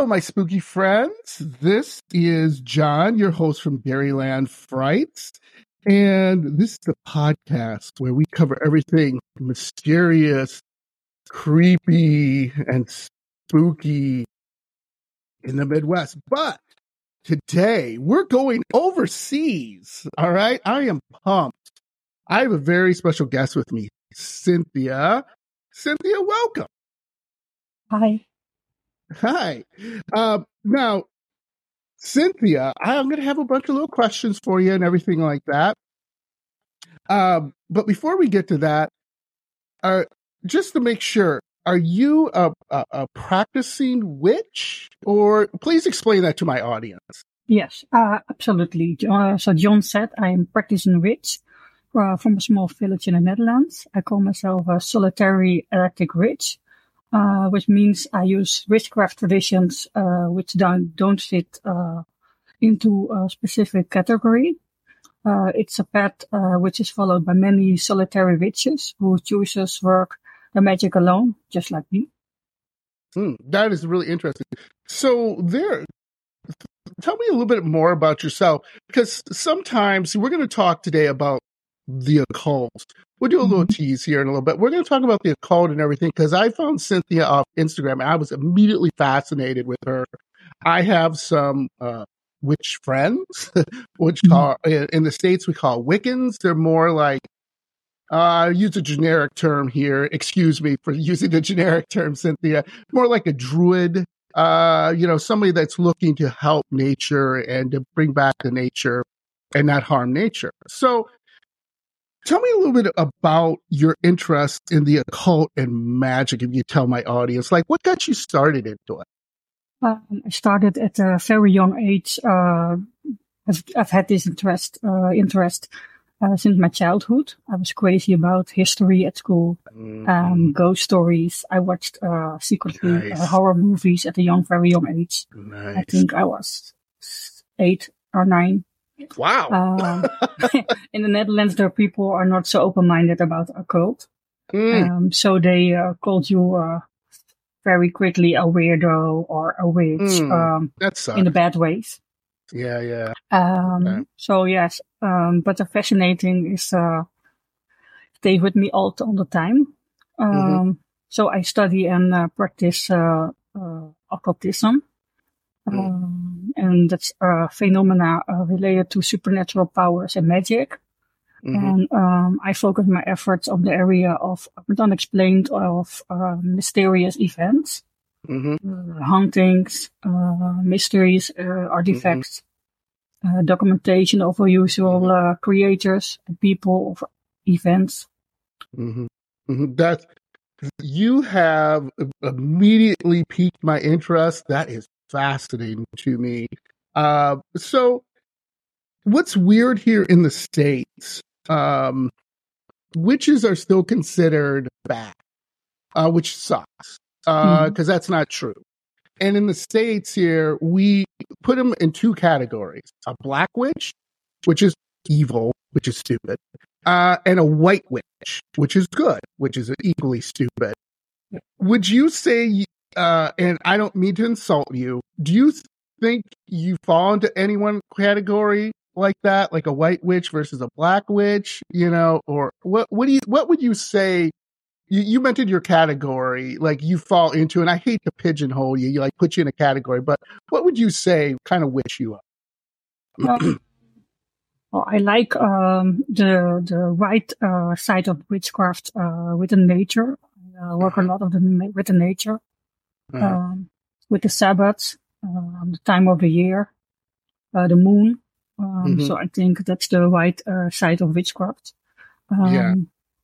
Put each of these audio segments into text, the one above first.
Hello, my spooky friends. This is John, your host from Dairyland Frights. And this is the podcast where we cover everything mysterious, creepy, and spooky in the Midwest. But today we're going overseas. All right. I am pumped. I have a very special guest with me, Cynthia. Cynthia, welcome. Hi. Hi. Uh, now, Cynthia, I'm going to have a bunch of little questions for you and everything like that. Um, but before we get to that, uh, just to make sure, are you a, a, a, practicing witch? Or please explain that to my audience. Yes, uh, absolutely. Uh, so John said I'm practicing witch uh, from a small village in the Netherlands. I call myself a solitary eclectic witch uh, which means I use witchcraft traditions uh, which don't don't fit uh, into a specific category. Uh, it's a path uh, which is followed by many solitary witches who chooses work the magic alone, just like me. Hmm, that is really interesting. So there, tell me a little bit more about yourself because sometimes we're going to talk today about the occult. We'll do a little mm-hmm. tease here in a little bit. We're going to talk about the occult and everything because I found Cynthia off Instagram and I was immediately fascinated with her. I have some uh, witch friends, which mm-hmm. in the states we call Wiccans. They're more like uh, use a generic term here. Excuse me for using the generic term, Cynthia. More like a druid. Uh, you know, somebody that's looking to help nature and to bring back the nature and not harm nature. So Tell me a little bit about your interest in the occult and magic, if you tell my audience. Like, what got you started into it? Um, I started at a very young age. Uh, I've, I've, had this interest, uh, interest uh, since my childhood. I was crazy about history at school, mm-hmm. um, ghost stories. I watched uh, secretly uh, nice. horror movies at a young, very young age. Nice. I think I was eight or nine. Wow. Um, in the Netherlands, there people are not so open-minded about occult. Mm. Um, so they uh, called you uh, very quickly a weirdo or a witch mm. um, in the bad ways. Yeah, yeah. Um, okay. So yes, um, but the fascinating is uh, stay with me all, all the time. Mm-hmm. Um, so I study and uh, practice uh, uh, occultism. Mm. Um, and that's uh, phenomena uh, related to supernatural powers and magic. Mm-hmm. And um, I focus my efforts on the area of unexplained, of uh, mysterious events, mm-hmm. Uh, hauntings, uh, mysteries, uh, artifacts, mm-hmm. documentation of unusual mm-hmm. creators people of events. Mm-hmm. Mm-hmm. That you have immediately piqued my interest. That is fascinating to me. Uh, so, what's weird here in the states? Um, witches are still considered bad, uh, which sucks because uh, mm-hmm. that's not true. And in the states here, we put them in two categories: a black witch, which is evil, which is stupid, uh, and a white witch, which is good, which is equally stupid. Would you say uh, and I don't mean to insult you. Do you think you fall into any one category like that, like a white witch versus a black witch? You know, or what? What do you? What would you say? You, you mentioned your category, like you fall into, and I hate to pigeonhole you, you like put you in a category, but what would you say kind of witch you up? well, I like um, the the right uh, side of witchcraft uh, with the nature. I work a lot of the, with the nature uh-huh. um, with the Sabbath, um, the time of the year, uh, the moon. Um, mm-hmm. So I think that's the right uh, side of witchcraft. Um, yeah.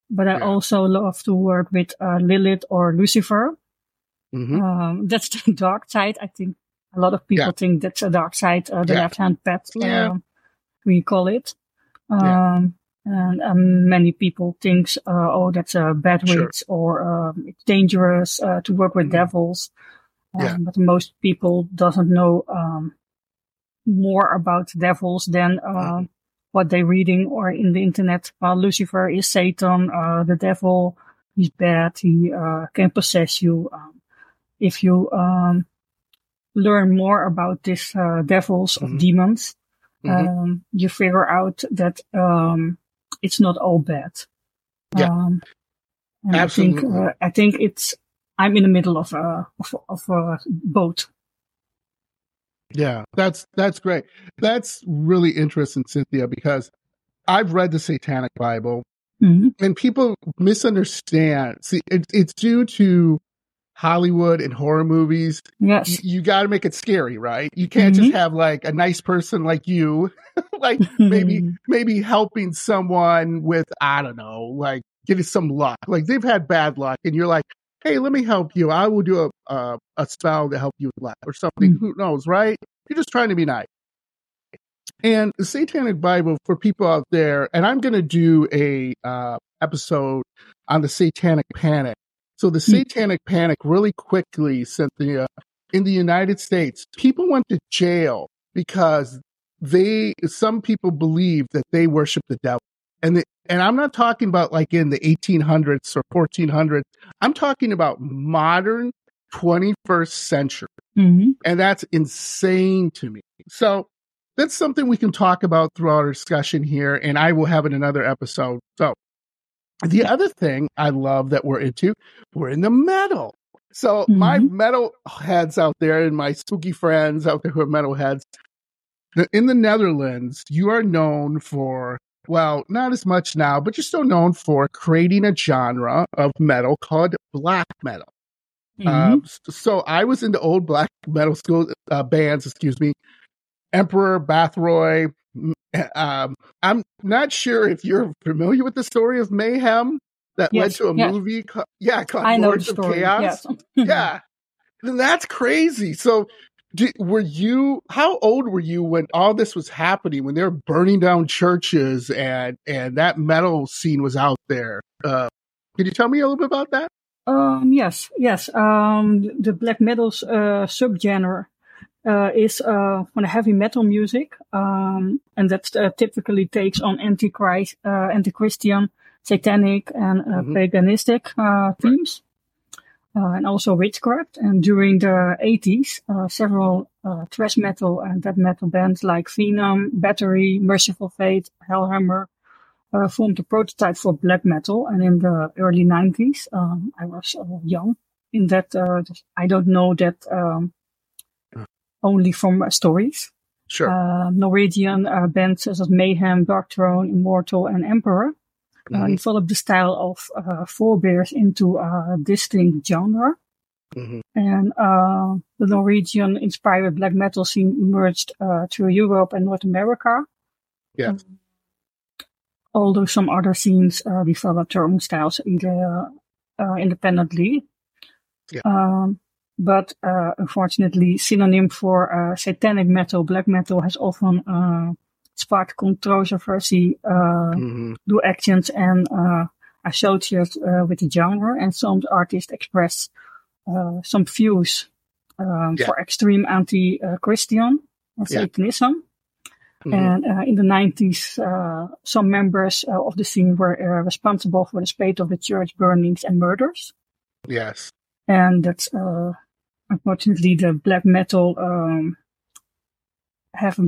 But I yeah. also love to work with uh, Lilith or Lucifer. Mm-hmm. Um, that's the dark side. I think a lot of people yeah. think that's a dark side, uh, the left hand path, yeah. Um, we call it. Um, and um, many people think, uh, oh, that's a bad sure. witch or um, it's dangerous uh, to work with mm-hmm. devils. Um, yeah. But most people doesn't know um, more about devils than uh, mm-hmm. what they're reading or in the internet. Well, Lucifer is Satan, uh, the devil. He's bad. He uh, can possess you. Um, if you um, learn more about these uh, devils Mhm. of demons, Mhm. um, you figure out that um, it's not all bad. Yeah. Um, and I think uh, I think it's I'm in the middle of a of, of a boat. Yeah, that's that's great. That's really interesting, Cynthia, because I've read the Satanic Bible Mhm. and people misunderstand. See, it, it's due to Hollywood and horror movies. You, Yes. you got to make it scary, right? You can't just have like a nice person like you, like maybe maybe helping someone with I don't know, like getting some luck. Like they've had bad luck, and you're like, "Hey, let me help you. I will do a a, a spell to help you with luck or something." Mm. Who knows, right? You're just trying to be nice. And the Satanic Bible for people out there, and I'm going to do a uh, episode on the Satanic Panic. So the Satanic Panic, really quickly, Cynthia, in the United States, people went to jail because they some people believe that they worship the devil. And the, and i'm not talking about like in the 1800s or 1400s i'm talking about modern 21st century. Mhm. and that's insane to me. So that's something we can talk about throughout our discussion here and i will have in another episode. So the other thing i love that we're into we're in the metal so my metal heads out there and my spooky friends out there who are metal heads in the Netherlands, you are known for, well, not as much now, but you're still known for creating a genre of metal called black metal. Mhm. Um, so I was in the old black metal school uh, bands, excuse me, Emperor, Bathory. Um, I'm not sure if you're familiar with the story of Mayhem that led to a yes. movie, ca- yeah, called I know Lords the of. Chaos Yes. yeah then that's crazy so do, were you how old were you when all this was happening when they were burning down churches and and that metal scene was out there uh can you tell me a little bit about that Um, yes, yes. Um, the black metal's uh, subgenre uh, is uh, on heavy metal music, um, and that uh, typically takes on antichrist, uh, anti-Christian, satanic, and uh, Mhm. paganistic uh, themes, uh, and also witchcraft. And during the 80s, uh, several uh, thrash metal and death metal bands like Venom, Bathory, Mercyful Fate, Hellhammer, uh, formed a prototype for black metal. And in the early 90s, um, I was young in that. Uh, I don't know that um, only from uh, stories. sure Uh, Norwegian uh, bands such as Mayhem, Darkthrone, Immortal, and Emperor uh, Mhm, developed the style of uh, forebears into a distinct genre. mhm. And uh, the Norwegian inspired black metal scene emerged uh, through Europe and North America. Yes. Um, although some other scenes uh, developed their own styles either, uh, independently. Yeah. Um, but uh, unfortunately, synonym for uh, satanic metal, black metal, has often uh, sparked controversy uh, Mhm. do actions and uh, associated uh, with the genre. And some artists express uh, some views um, Yeah. for extreme anti-Christian or Yeah. Satanism. Mhm. And uh, in the 90s, uh, some members uh, of the scene were uh, responsible for the spate of the church burnings and murders. yes And that's uh, unfortunately the black metal um, have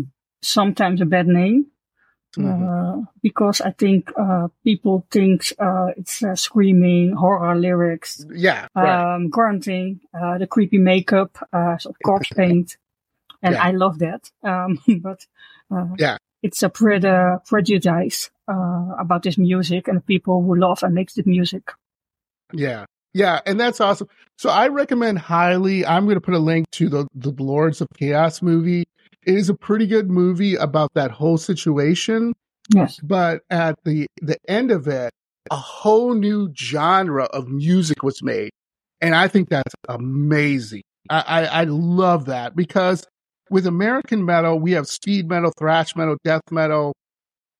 sometimes a bad name. Mhm. Uh, because I think uh, people think uh, it's uh, screaming, horror lyrics, yeah right. um, grunting, uh, the creepy makeup, uh, sort of corpse paint, and Yeah. I love that. Um, but uh, Yeah. it's a pre- prejudice uh, about this music and people who love and makes this music. Yeah. Yeah, and that's awesome. So I recommend highly. I'm going to put a link to the the Lords of Chaos movie. It is a pretty good movie about that whole situation, Yes. but at the the end of it, a whole new genre of music was made, and I think that's amazing. I I, I love that because with American metal, we have speed metal, thrash metal, death metal,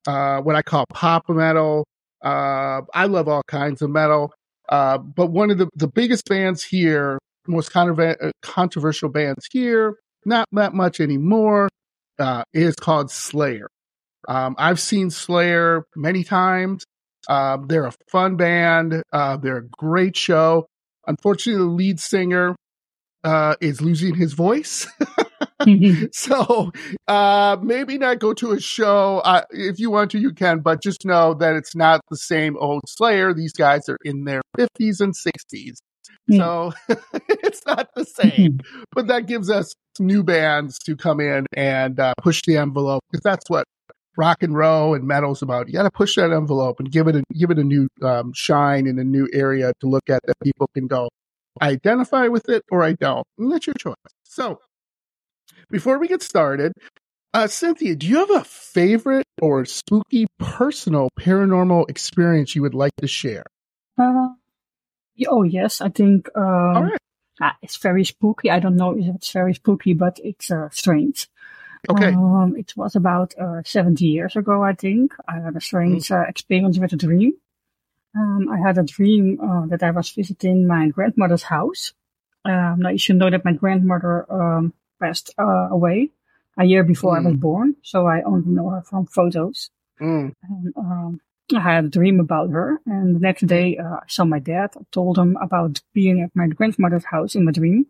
uh, what I call pop metal. Uh, I love all kinds of metal. Uh, but one of the, the biggest bands here, most uh, controversial bands here, not that much anymore, uh, is called Slayer. Um, I've seen Slayer many times. Um, they're a fun band. Uh, they're a great show. Unfortunately, the lead singer uh, is losing his voice. Mm-hmm. so uh, maybe not go to a show. Uh, if you want to, you can, but just know that it's not the same old Slayer. These guys are in their 50s and 60s. So it's not the same, but that gives us new bands to come in and uh, push the envelope because that's what rock and roll and metal's about. You got to push that envelope and give it a give it a new um, shine in a new area to look at that people can go. I identify with it or I don't. And that's your choice. So before we get started, uh, Cynthia, do you have a favorite or spooky personal paranormal experience you would like to share? Uh, oh yes, I think um, right. ah, it's very spooky. I don't know if it's very spooky, but it's uh, strange. Okay. Um, it was about uh, 70 years ago, I think. I had a strange uh, experience with a dream. Um, I had a dream uh, that I was visiting my grandmother's house. Um, now you should know that my grandmother um, passed uh, away a year before I was born, so I only know her from photos. Mm. And um, I had a dream about her, and the next day uh, I saw my dad. I told him about being at my grandmother's house in my dream,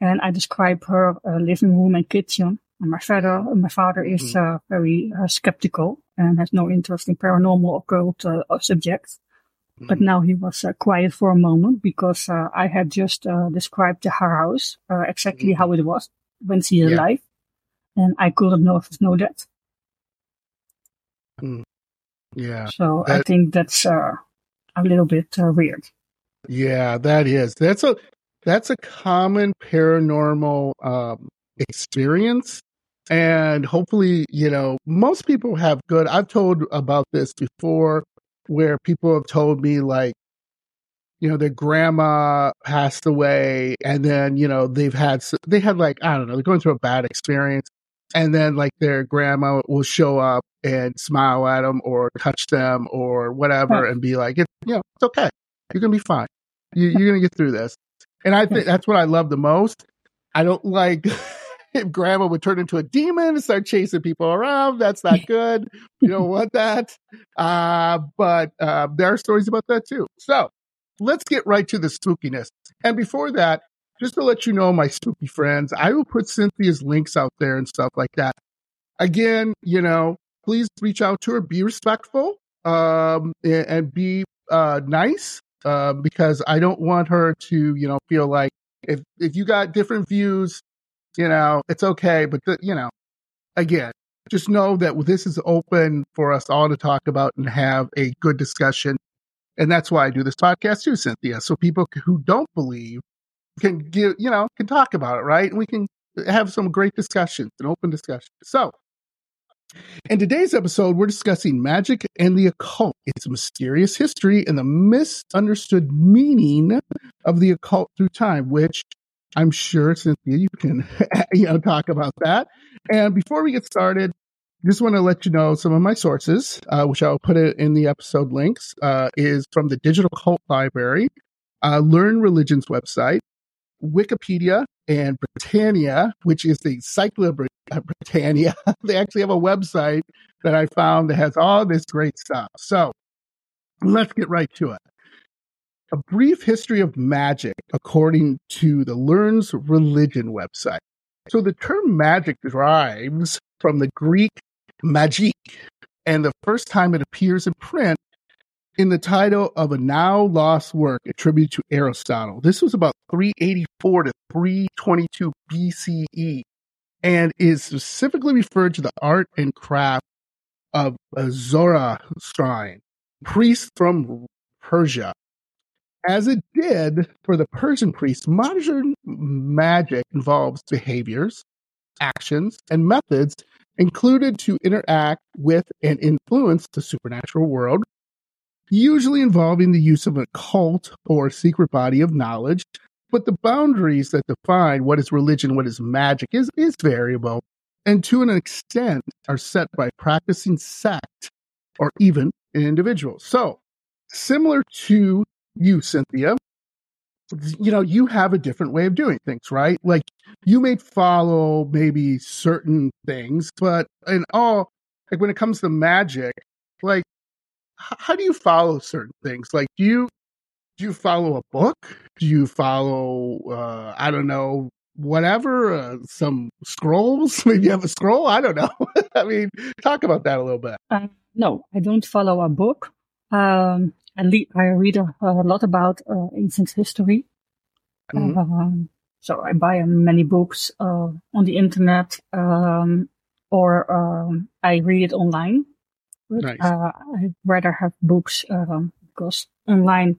and I described her uh, living room and kitchen. And my father, my father is uh, very uh, skeptical and has no interest in paranormal occult uh, subjects. But now he was uh, quiet for a moment because uh, I had just uh, described her house uh, exactly how it was when she is Yeah. alive, and I couldn't know if know that. Yeah. So I think that's uh, a little bit uh, weird. Yeah, that is. That's a that's a common paranormal um experience. And hopefully, you know, most people have good I've told about this before where people have told me like you know their grandma passed away and then you know they've had they had like i don't know they're going through a bad experience and then like their grandma will show up and smile at them or touch them or whatever Right. and be like it you know it's okay. You're gonna be fine. You, you're gonna get through this. And i think that's what i love the most. I don't like grandma would turn into a demon and start chasing people around. That's not good. You don't want that. Uh but uh there are stories about that too. So let's get right to the spookiness. And before that just to let you know my spooky friends i will put cynthia's links out there and stuff like that. Again you know please reach out to her. Be respectful um and, and be uh nice uh, because i don't want her to you know feel like if if you got different views you know it's okay but the, you know again just know that this is open for us all to talk about and have a good discussion. And that's why i do this podcast too cynthia so people who don't believe can give you know can talk about it right? And we can have some great discussions and open discussions. So in today's episode, we're discussing magic and the occult, its mysterious history, and the misunderstood meaning of the occult through time, which I'm sure, Cynthia, you can you know, talk about that. And before we get started, just want to let you know some of my sources, uh, which I'll put it in the episode links, uh, is from the Digital Occult Library, uh, Learn Religion's website, Wikipedia, and Britannia, which is the Cyclobritannia. Britannia. they actually have a website that I found that has all this great stuff. So let's get right to it. A brief history of magic, according to the Learns Religion website. So the term magic derives from the Greek magique, and the first time it appears in print in the title of a now lost work attributed to Aristotle. This was about 384 to 322 BCE and is specifically referred to the art and craft of a Zoroastrian priest from Persia. As it did for the Persian priests, modern magic involves behaviors, actions, and methods included to interact with and influence the supernatural world, usually involving the use of occult or secret body of knowledge. But the boundaries that define what is religion, what is magic, is, is variable, and to an extent are set by practicing sect or even an individual. So, similar to you, Cynthia, you know, you have a different way of doing things, right? Like you may follow maybe certain things, but in all, like when it comes to magic, like h- how do you follow certain things? Like, do you do you follow a book? Do you follow, uh, I don't know, whatever, uh, some scrolls? Maybe you have a scroll? I don't know. I mean, talk about that a little bit. Uh, no, I don't follow a book. Um, I, le- I read a, a lot about uh, ancient history. Mhm. Um, so I buy many books uh, on the internet, um, or um, I read it online. But, Nice. uh, I rather have books um, because online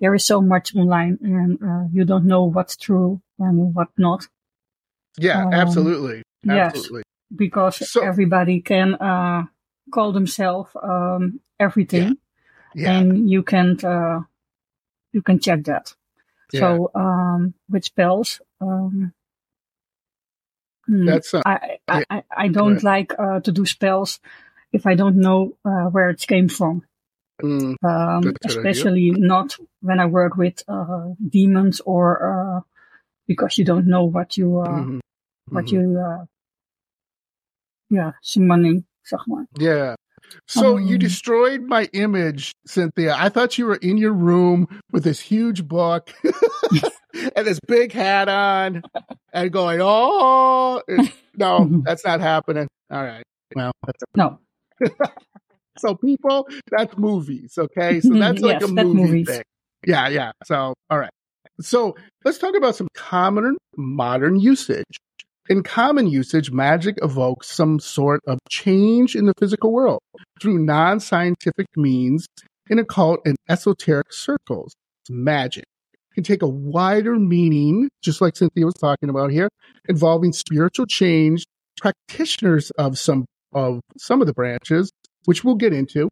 there is so much online, and uh, you don't know what's true and what not. Yeah, um, absolutely. yes. Absolutely. Because So- everybody can uh, call themselves um, everything, Yeah. And you can uh, you can check that. yeah. So um, with spells, um, hmm, That's, uh, I, yeah. I, I, I don't like uh, to do spells if I don't know uh, where it came from. mm, Um, good idea. especially not when I work with uh, demons or uh, because you don't know what you uh, mhm, what mhm. you uh, yeah summoning zeg maar. Yeah. So you Um, destroyed my image, Cynthia. I thought you were in your room with this huge book and this big hat on and going, oh, no, that's not happening. All right. Well, that's No, so people, that's movies. Okay. So that's like a that's movie movies. thing. Yeah. Yeah. So, all right. So let's talk about some common modern usage. In common usage, magic evokes some sort of change in the physical world through non scientific means in occult and esoteric circles. Magic can take a wider meaning, just like Cynthia was talking about here, involving spiritual change. Practitioners of some of some of the branches, which we'll get into,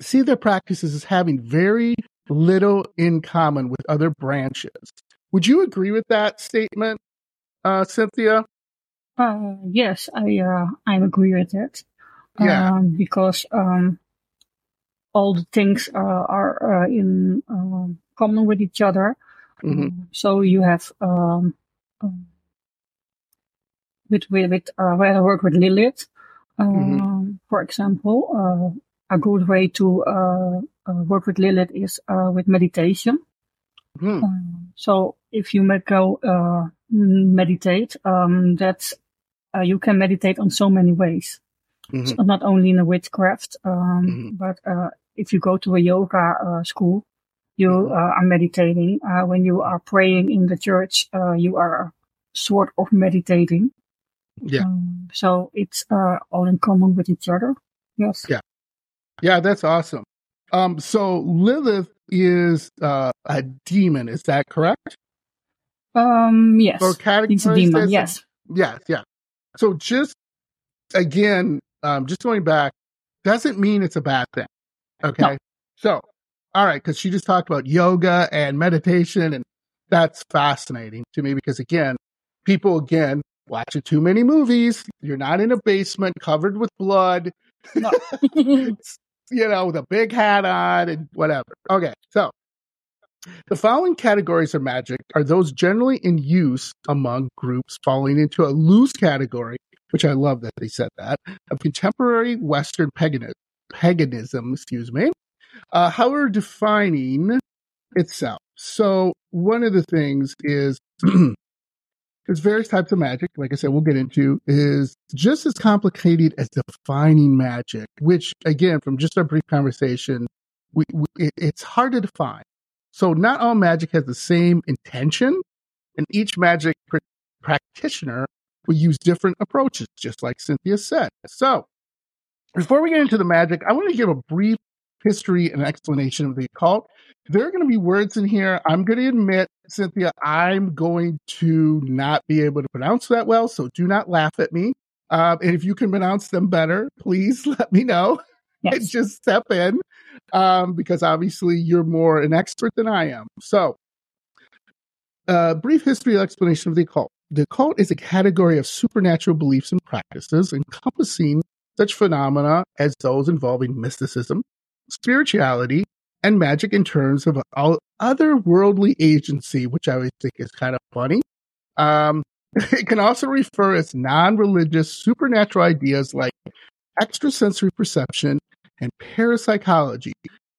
see their practices as having very little in common with other branches. Would you agree with that statement, uh, Cynthia? uh, yes, I uh, I agree with that. Yeah. um, because um, all the things uh, are uh, in um common with each other. Mhm. Um, so you have um, um, with with, with uh, when I work with Lilith, um, for example, uh, a good way to uh, uh, work with Lilith is uh, with meditation. Hmm. Um, so if you make go uh, meditate, um, that's uh, you can meditate on so many ways. Mhm. So not only in a witchcraft, um, Mhm. but uh, if you go to a yoga uh, school, you Mhm. uh, are meditating. Uh, when you are praying in the church, uh, you are sort of meditating. Yeah. Um, so it's uh, all in common with each other. Yes. Yeah. Yeah, that's awesome. Um, so Lilith is uh, a demon, is that correct? Um. Yes. Demon. Yes. Yes, yeah. So just again, um, just going back, doesn't mean it's a bad thing. Okay. No. So, all right, because she just talked about yoga and meditation, and that's fascinating to me because again, people again watching too many movies. You're not in a basement covered with blood, No. you know, with a big hat on and whatever. Okay, so the following categories of magic are those generally in use among groups falling into a loose category, which I love that they said that, of contemporary Western paganism, paganism excuse me, uh, however defining itself. So one of the things is there's various types of magic, like I said, we'll get into, is just as complicated as defining magic, which again, from just our brief conversation, we, we it, it's hard to define. So not all magic has the same intention, and each magic pr- practitioner will use different approaches, just like Cynthia said. So before we get into the magic, I want to give a brief history and explanation of the occult. There are going to be words in here. I'm going to admit, Cynthia, I'm going to not be able to pronounce that well, so do not laugh at me. Um, and if you can pronounce them better, please let me know and just step in um, because obviously you're more an expert than I am. So, uh, brief history explanation of the occult. The occult is a category of supernatural beliefs and practices encompassing such phenomena as those involving mysticism, spirituality, and magic in terms of all otherworldly agency, which I always think is kind of funny. Um, it can also refer as non-religious supernatural ideas like extrasensory perception and parapsychology.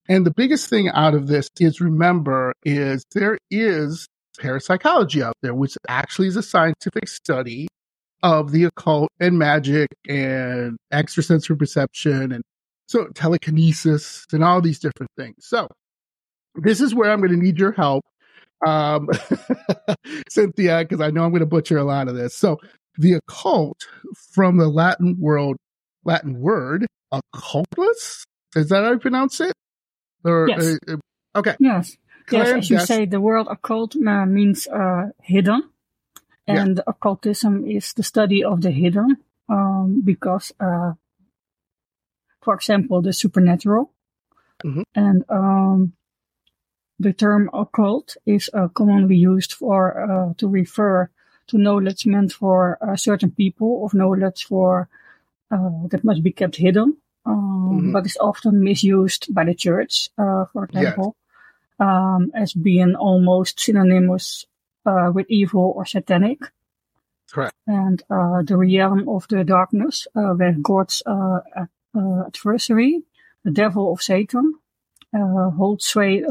And the biggest thing out of this is remember is there is parapsychology out there, which actually is a scientific study of the occult and magic and extrasensory perception and so telekinesis and all these different things. So this is where I'm going to need your help, um, Cynthia, because I know I'm going to butcher a lot of this. So the occult from the Latin world, Latin word occultus. Is that how you pronounce it? Or, yes. Uh, uh okay. Yes. Yes, as you say, the word occult uh, means uh, hidden, and yeah. occultism is the study of the hidden, um, because, uh, for example, the supernatural, mm-hmm. and um, the term occult is uh, commonly used for uh, to refer to knowledge meant for uh, certain people, of knowledge for that must be kept hidden, um, mm-hmm. but is often misused by the church, for example. Yes um, as being almost synonymous uh, with evil or satanic. Correct. And uh, the realm of the darkness, uh, where God's uh, uh, adversary, the devil of Satan, uh, holds sway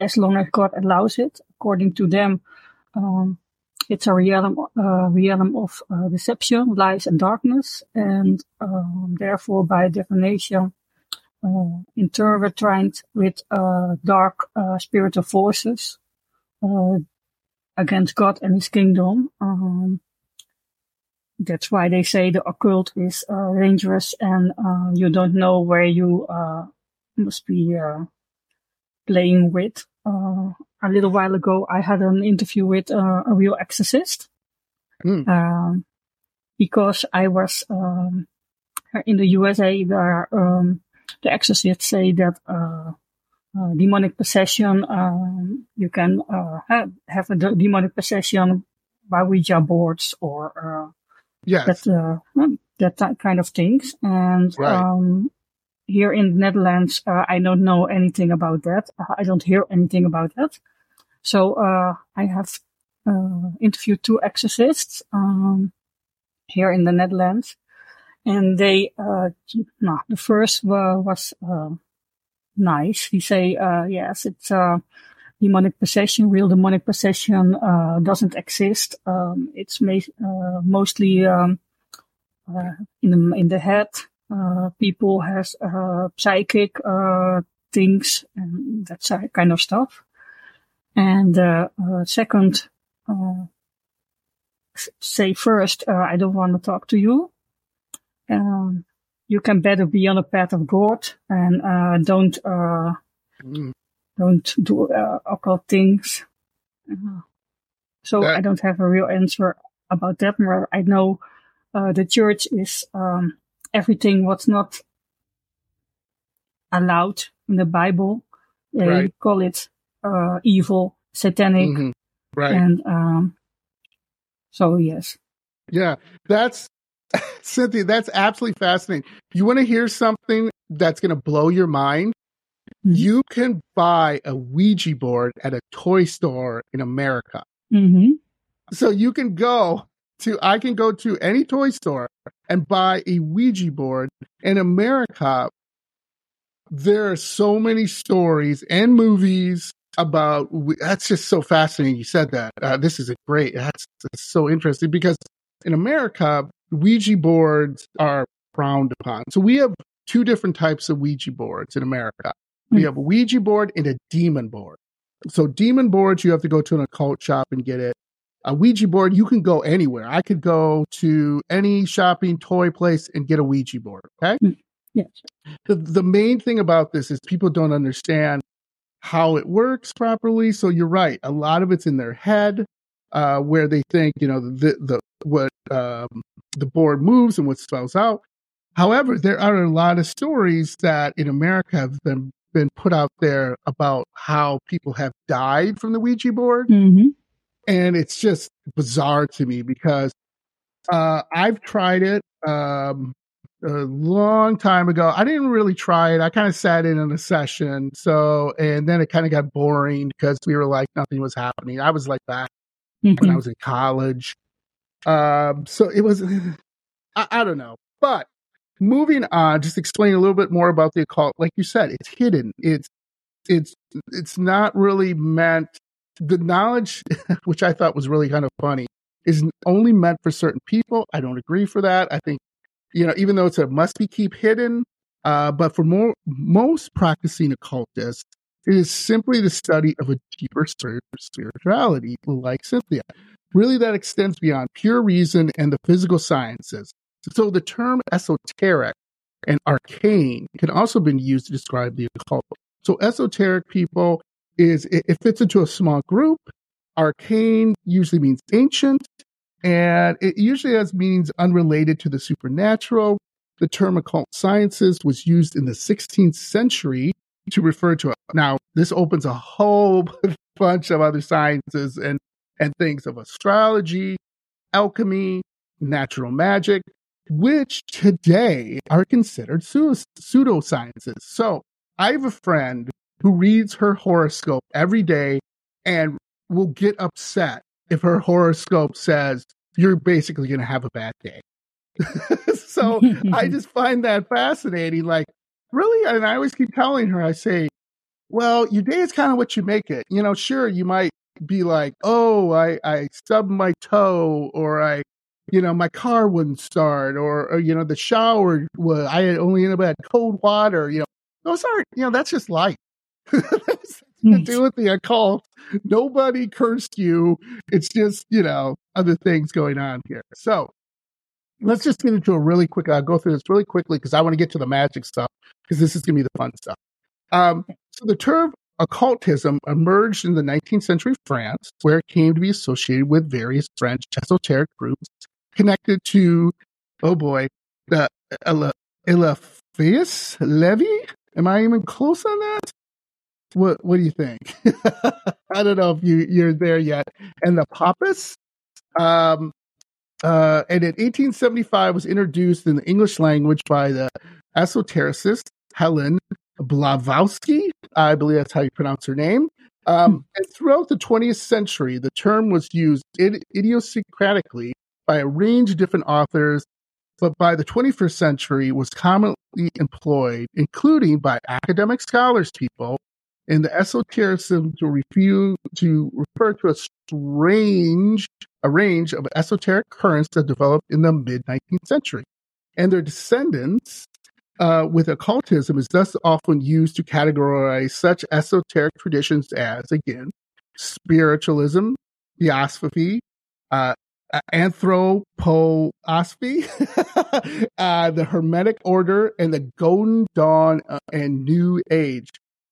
as long as God allows it. According to them, um, it's a realm, realm of deception, lies, and darkness, and um, therefore, by definition, uh, intertwined with uh, dark uh, spiritual forces against God and His kingdom. Um, that's why they say the occult is uh, dangerous and uh, you don't know where you uh, must be playing with. A little while ago, I had an interview with a real exorcist mm. um, because I was um, in the USA. There um, the exorcists say that uh, uh, demonic possession, um, you can uh, have, have, a demonic possession by Ouija boards or uh, yes. that, uh, that kind of things. And right. Here in the Netherlands, uh, I don't know anything about that. I don't hear anything about that. So I have interviewed two exorcists um, here in the Netherlands and they, uh, no, the first was, uh, nice. He say, uh, yes, it's, uh, demonic possession, real demonic possession, uh, doesn't exist. Um, it's ma- uh, mostly, um, uh, in the, in the head. Uh, people has, uh, psychic, uh, things and that kind of stuff. And, uh, uh second, uh, say first, uh, I don't want to talk to you um, you can better be on the path of God and uh, don't uh, mm. don't do uh, occult things. So that, I don't have a real answer about that. I know uh, the church is um, everything what's not allowed in the Bible. They right. call it uh, evil, satanic, mm-hmm. right? And um, so yes, yeah, that's Cynthia, that's absolutely fascinating. You want to hear something that's going to blow your mind? Mm-hmm. You can buy a Ouija board at a toy store in America. Mm-hmm. So you can go to, I can go to any toy store and buy a Ouija board. In America, there are so many stories and movies about that's just so fascinating. You said that. Uh, this is a great. That's, that's so interesting because in America, Ouija boards are frowned upon. So we have two different types of Ouija boards in America. We hmm. have a Ouija board and a demon board. So demon boards, you have to go to an occult shop and get it. A Ouija board, you can go anywhere. I could go to any shopping toy place and get a Ouija board. Okay. Hmm. Yes. The, the main thing about this is people don't understand how it works properly. So you're right. A lot of it's in their head, uh, where they think, you know, the, the, what, um, the board moves and what spells out. However, there are a lot of stories that in America have been been put out there about how people have died from the Ouija board, mm-hmm. And it's just bizarre to me because uh, I've tried it um, a long time ago. I didn't really try it. I kind of sat in on a session, so and then it kind of got boring because we were like nothing was happening. I was like that mm-hmm. when I mm-hmm. was in college. Um, so it was, I, I don't know, but moving on, just explain a little bit more about the occult. Like you said, it's hidden. It's it's it's not really meant. The knowledge, which I thought was really kind of funny, is only meant for certain people. I don't agree for that. I think, you know, even though it's a must be keep hidden, uh, but for more most practicing occultists, it is simply the study of a deeper spirituality, like Cynthia. Really, that extends beyond pure reason and the physical sciences. So the term esoteric and arcane can also be used to describe the occult. So esoteric people is it, it fits into a small group. Arcane usually means ancient, and it usually has meanings unrelated to the supernatural. The term occult sciences was used in the 16th century to refer to it. Now, this opens a whole bunch of other sciences and, and things of astrology, alchemy, natural magic, which today are considered pseudosciences. So I have a friend who reads her horoscope every day and will get upset if her horoscope says you're basically going to have a bad day. so I just find that fascinating. Like, really? And I always keep telling her, I say, well, your day is kind of what you make it. You know, sure, you might be like, oh, I, I stubbed my toe or I you know, my car wouldn't start, or, or you know, the shower was I only ended up had cold water. You know, those aren't, you know, that's just life. to do with the occult. Nobody cursed you. It's just, you know, other things going on here. So let's just get into a really quick. I'll go through this really quickly because I want to get to the magic stuff because this is going to be the fun stuff. Um, so the term occultism emerged in the 19th century France, where it came to be associated with various French esoteric groups connected to, oh boy, the uh, Eliphas Levi. Am I even close on that? What What do you think? I don't know if you you're there yet. And the Papus, um, uh, and in 1875 was introduced in the English language by the esotericist Helen Blavatsky. I believe that's how you pronounce her name. Um, hmm. and throughout the 20th century, the term was used idiosyncratically by a range of different authors, but by the 21st century was commonly employed, including by academic scholars people, in the esotericism to refuse to refer to a strange a range of esoteric currents that developed in the mid 19th century. And their descendants uh, with occultism is thus often used to categorize such esoteric traditions as, again, spiritualism, theosophy, uh, uh, anthroposophy, uh, the Hermetic Order, and the Golden Dawn uh, and New Age.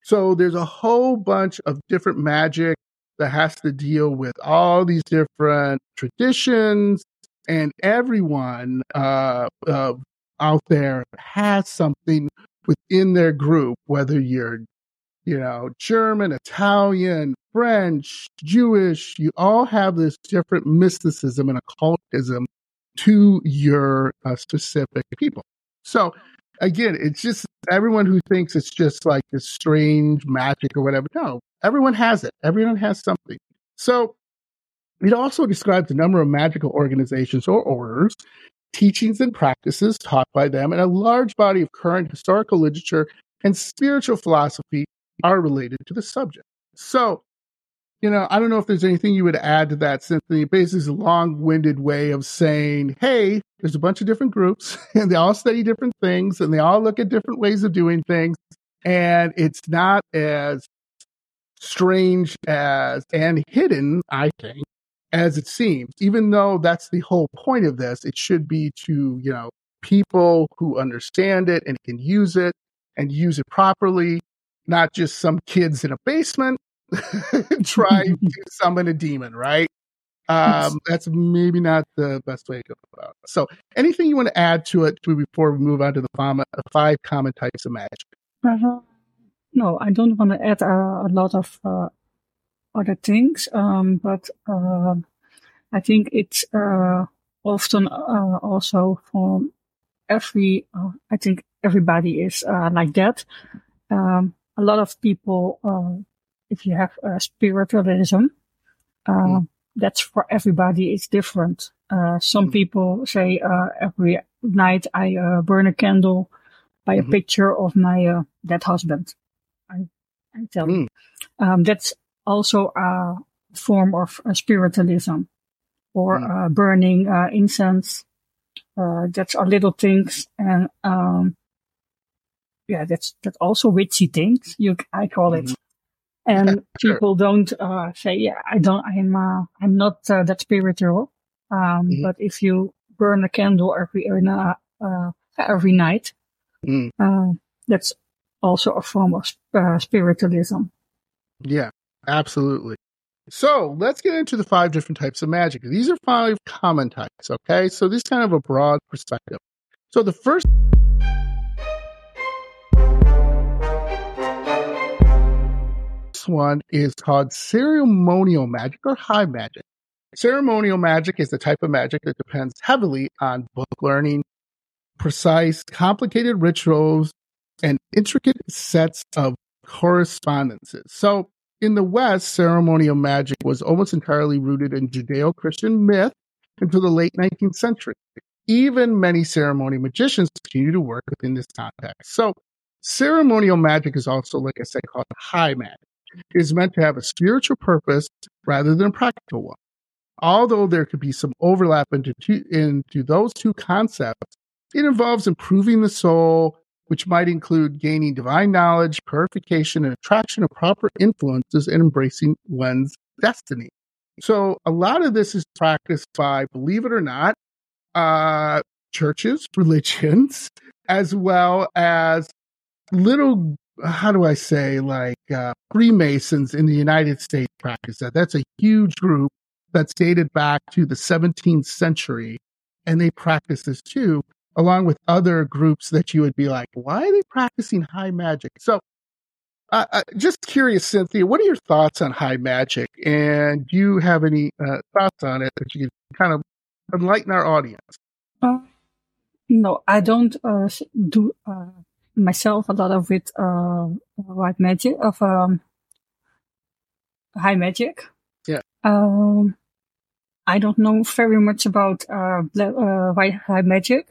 So there's a whole bunch of different magic that has to deal with all these different traditions, and everyone uh, uh, out there has something within their group, whether you're you know, German, Italian, French, Jewish, you all have this different mysticism and occultism to your uh, specific people. So again, it's just everyone who thinks it's just like this strange magic or whatever. No, everyone has it. Everyone has something. So it also describes a number of magical organizations or orders, teachings and practices taught by them, and a large body of current historical literature and spiritual philosophy are related to the subject. So, you know, I don't know if there's anything you would add to that, Cynthia. Basically, it's a long winded way of saying, hey, there's a bunch of different groups and they all study different things and they all look at different ways of doing things. And it's not as strange as and hidden, I think, as it seems. Even though that's the whole point of this, it should be to, you know, people who understand it and can use it and use it properly not just some kids in a basement trying to summon a demon, right? Um, that's maybe not the best way to go about it. So, anything you want to add to it before we move on to the five common types of magic? Uh-huh. No, I don't want to add uh, a lot of uh, other things, um, but uh, I think it's uh, often uh, also for every, uh, I think everybody is like that. Um, a lot of people, uh, if you have uh, spiritualism, uh, mm. that's for everybody. It's different. Uh, some mm. people say uh, every night I uh, burn a candle by a Mhm. picture of my uh, dead husband. I, I tell you. Um, that's also a form of uh, spiritualism or Mm. uh, burning uh, incense. Uh, that's our little things. And, um, yeah, that's, that's also witchy things. You, I call it. Mhm. And Sure. people don't, uh, say, yeah, I don't, I'm, uh, I'm not uh, that spiritual. Um, Mhm. but if you burn a candle every, uh, every night, Mm. uh, that's also a form of uh, spiritualism. Yeah, absolutely. So let's get into the five different types of magic. These are five common types, okay? So this is kind of a broad perspective. So the first one is called ceremonial magic or high magic. Ceremonial magic is the type of magic that depends heavily on book learning, precise, complicated rituals, and intricate sets of correspondences. So in the West, ceremonial magic was almost entirely rooted in Judeo Christian myth until the late 19th century. Even many ceremonial magicians continue to work within this context. So, ceremonial magic is also, like I said, called high magic. Is meant to have a spiritual purpose rather than a practical one. Although there could be some overlap into, two, into those two concepts, it involves improving the soul, which might include gaining divine knowledge, purification, and attraction of proper influences, and embracing one's destiny. So, a lot of this is practiced by, believe it or not, uh, churches, religions, as well as little, how do I say, like uh, Freemasons in the United States practice that. That's a huge group that's dated back to the 17th century, and they practice this too along with other groups that you would be like, why are they practicing high magic? So, uh, uh, just curious, Cynthia, what are your thoughts on high magic? And do you have any uh, thoughts on it that you can kind of enlighten our audience? Uh, no, I don't uh, do uh, myself a lot of with uh, white magic of um, high magic. Yeah. Um, I don't know very much about uh, uh, white high magic.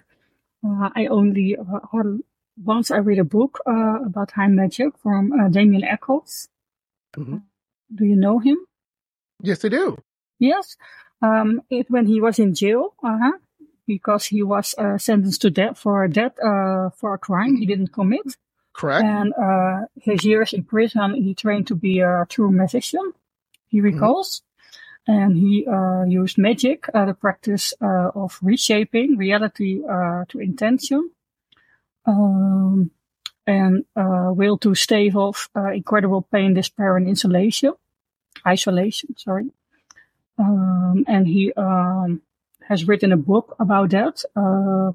Uh, I only uh, heard- once I read a book uh, about high magic from uh, Damien Echols. Mhm. Do you know him? Yes, I do. Yes. Um, it when he was in jail, uh-huh, because he was uh, sentenced to death for death uh, for a crime he didn't commit. Correct. And uh, his years in prison, he trained to be a true magician. He recalls, and he uh, used magic, uh, the practice uh, of reshaping reality uh, to intention, um, and uh, will to stave off uh, incredible pain, despair, and isolation. Isolation, sorry. Um, and he um, has written a book about that. Uh,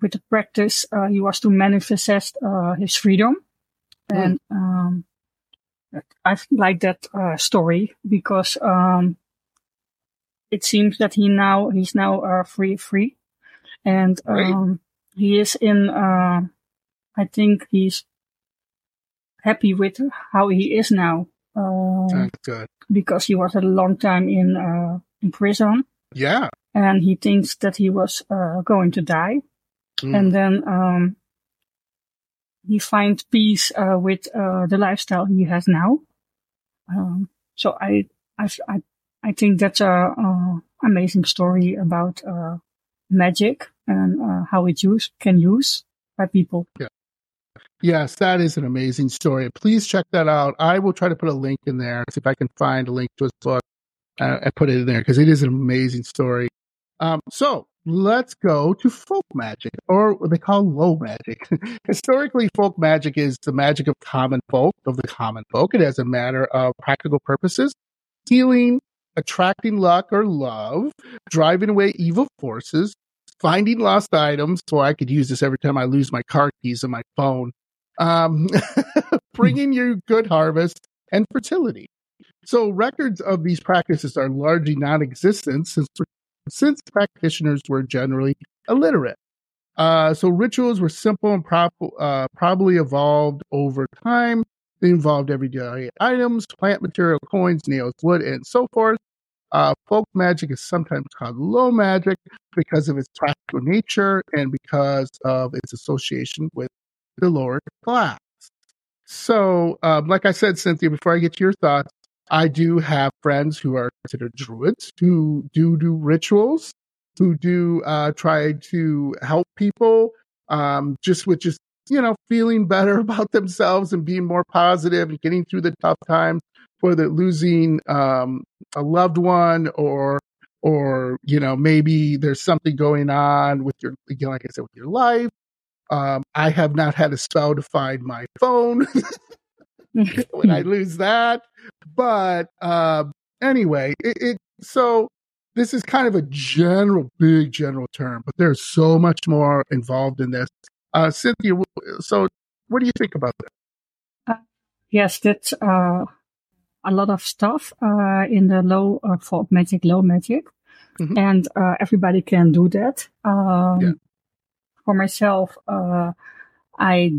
with the practice, uh, he was to manifest uh, his freedom, and um, I like that uh, story because um, it seems that he now he's now uh, free, free, and Right. um, he is in. Uh, I think he's happy with how he is now uh, That's good. because he was a long time in uh, in prison, Yeah. And he thinks that he was uh, going to die. Mm. and then um, he finds peace uh, with uh, the lifestyle he has now. Um, so I, I, I, I think that's a, a amazing story about uh, magic and uh, how it use can use by people. Yeah. Yes, that is an amazing story. Please check that out. I will try to put a link in there, see if I can find a link to his book uh, and put it in there because it is an amazing story. Um, so let's go to folk magic, or what they call low magic. Historically, folk magic is the magic of common folk, of the common folk. It has a matter of practical purposes, healing, attracting luck or love, driving away evil forces, finding lost items. So I could use this every time I lose my car keys on my phone. Um, bringing you good harvest and fertility. So records of these practices are largely non-existent since since practitioners were generally illiterate. Uh, so rituals were simple and prop- uh, probably evolved over time. They involved everyday items, plant material, coins, nails, wood, and so forth. Uh, folk magic is sometimes called low magic because of its practical nature and because of its association with the lower class. So, um, like I said, Cynthia, before I get to your thoughts, I do have friends who are considered druids who do do rituals, who do uh, try to help people, um, just with just you know feeling better about themselves and being more positive and getting through the tough times, whether losing um, a loved one or or you know maybe there's something going on with your you know, like I said with your life. Um, I have not had a spell to find my phone. when I lose that. But uh, anyway, it, it, so this is kind of a general, big general term, but there's so much more involved in this. Uh, Cynthia, so what do you think about that? Uh, yes, that's uh, a lot of stuff uh, in the low uh, folk magic, low magic, mm-hmm. and uh, everybody can do that. Um, yeah. For myself, I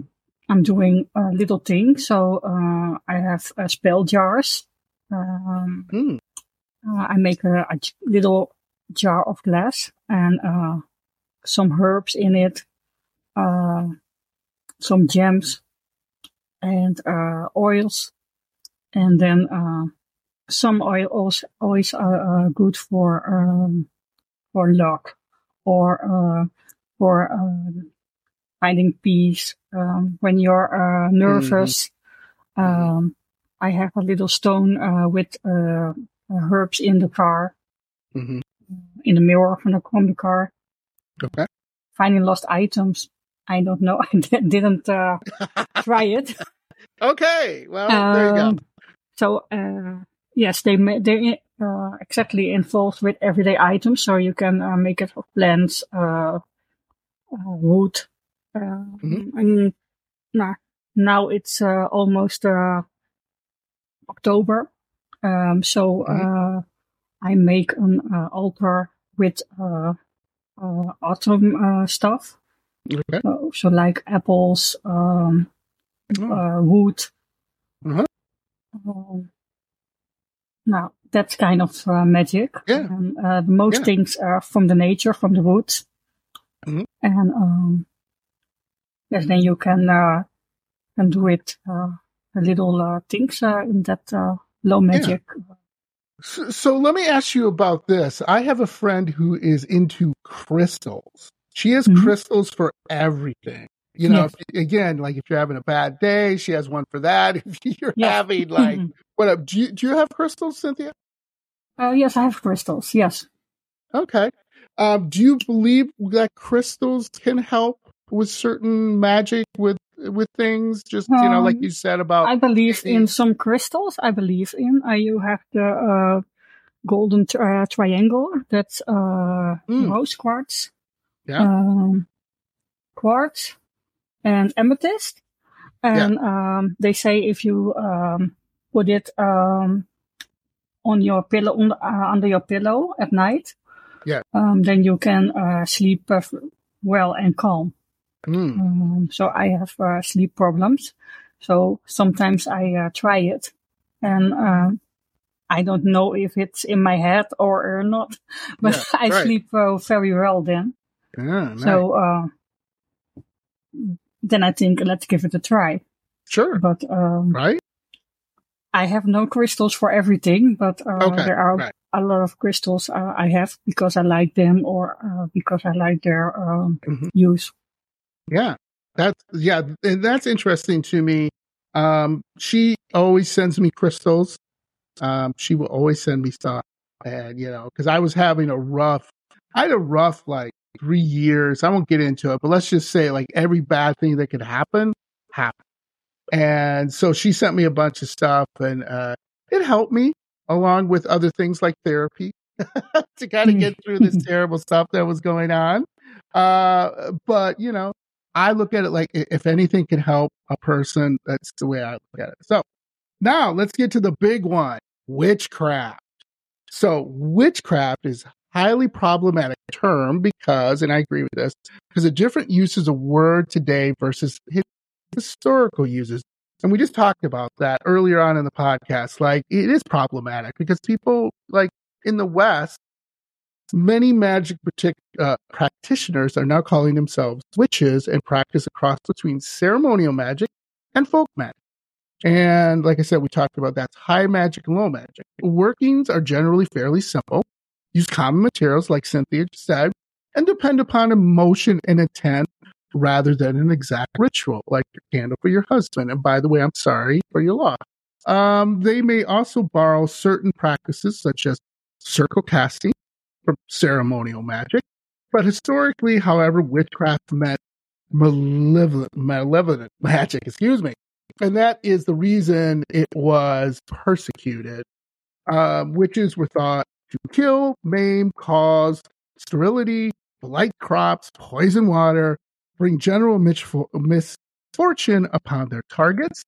I'm doing a little thing. So uh, I have uh, spell jars. Um, mm. uh, I make a, a, little jar of glass and uh, some herbs in it, uh, some gems and uh, oils, and then some oils oils are good for um, for luck or for finding peace um, when you're uh, nervous. Mm-hmm. Um, I have a little stone uh, with uh, herbs in the car, mm-hmm. in the mirror from the, from the car. Okay. Finding lost items. I don't know. I didn't uh, try it. Okay. Well, um, there you go. Um, so, uh, yes, they they uh, exactly involved with everyday items. So you can uh, make it of plants, uh, wood, mm-hmm. And now, now it's uh, almost uh, October. Um, so mm-hmm. Uh, I make an altar with autumn stuff. Okay. so like apples, um, oh. wood. Uh-huh. Um, now that's kind of uh, magic. Yeah. And, uh, most yeah. things are from the nature, from the woods. Mm-hmm. And um, yes, then you can uh, can do it uh, a little uh, things uh, in that uh, low magic. Yeah. So, so let me ask you about this. I have a friend who is into crystals. She has mm-hmm. crystals for everything. You know, yes. again, like if you're having a bad day, she has one for that. If you're yes. having like what? Do you do you have crystals, Cynthia? Uh, yes, I have crystals. Yes. Okay. Um, do you believe that crystals can help with certain magic with with things just um, you know like um, you said about i believe in some crystals. I believe in uh, you have the uh, golden uh, triangle that's uh mm. rose quartz yeah. um, quartz and amethyst. And yeah. um, they say if you um, put it um, on your pillow on, uh, under your pillow at night yeah. um, then you can uh, sleep well and calm Mm. Um, so I have uh, sleep problems. So sometimes I uh, try it and uh, I don't know if it's in my head or, or not, but yeah, I right. sleep uh, very well then. Yeah, nice. So uh, then I think let's give it a try. Sure. But um, right. I have no crystals for everything, but uh, okay, there are right. a lot of crystals I have because I like them or because I like their um, mm-hmm. use. Yeah. That's yeah, and that's interesting to me. Um, she always sends me crystals. Um, she will always send me stuff, and you know, because I was having a rough, I had a rough like three years. I won't get into it, but let's just say like every bad thing that could happen happened, and so she sent me a bunch of stuff, and uh, it helped me along with other things like therapy to kind of get through this terrible stuff that was going on. Uh, but you know, I look at it like if anything can help a person, that's the way I look at it. So now let's get to the big one witchcraft. So witchcraft is highly problematic term because, and I agree with this, because of different uses of word today versus historical uses. And we just talked about that earlier on in the podcast. Like it is problematic because people like in the West, many magic uh, practitioners are now calling themselves witches and practice a cross between ceremonial magic and folk magic. And like I said, we talked about that's high magic and low magic. Workings are generally fairly simple, use common materials like Cynthia said, and depend upon emotion and intent rather than an exact ritual, like your candle for your husband. And by the way, I'm sorry for your loss. Um, they may also borrow certain practices such as circle casting ceremonial magic. But historically, however, witchcraft meant malevolent, malevolent magic, excuse me. And that is the reason it was persecuted. Um, witches were thought to kill, maim, cause sterility, blight crops, poison water, bring general misfortune upon their targets.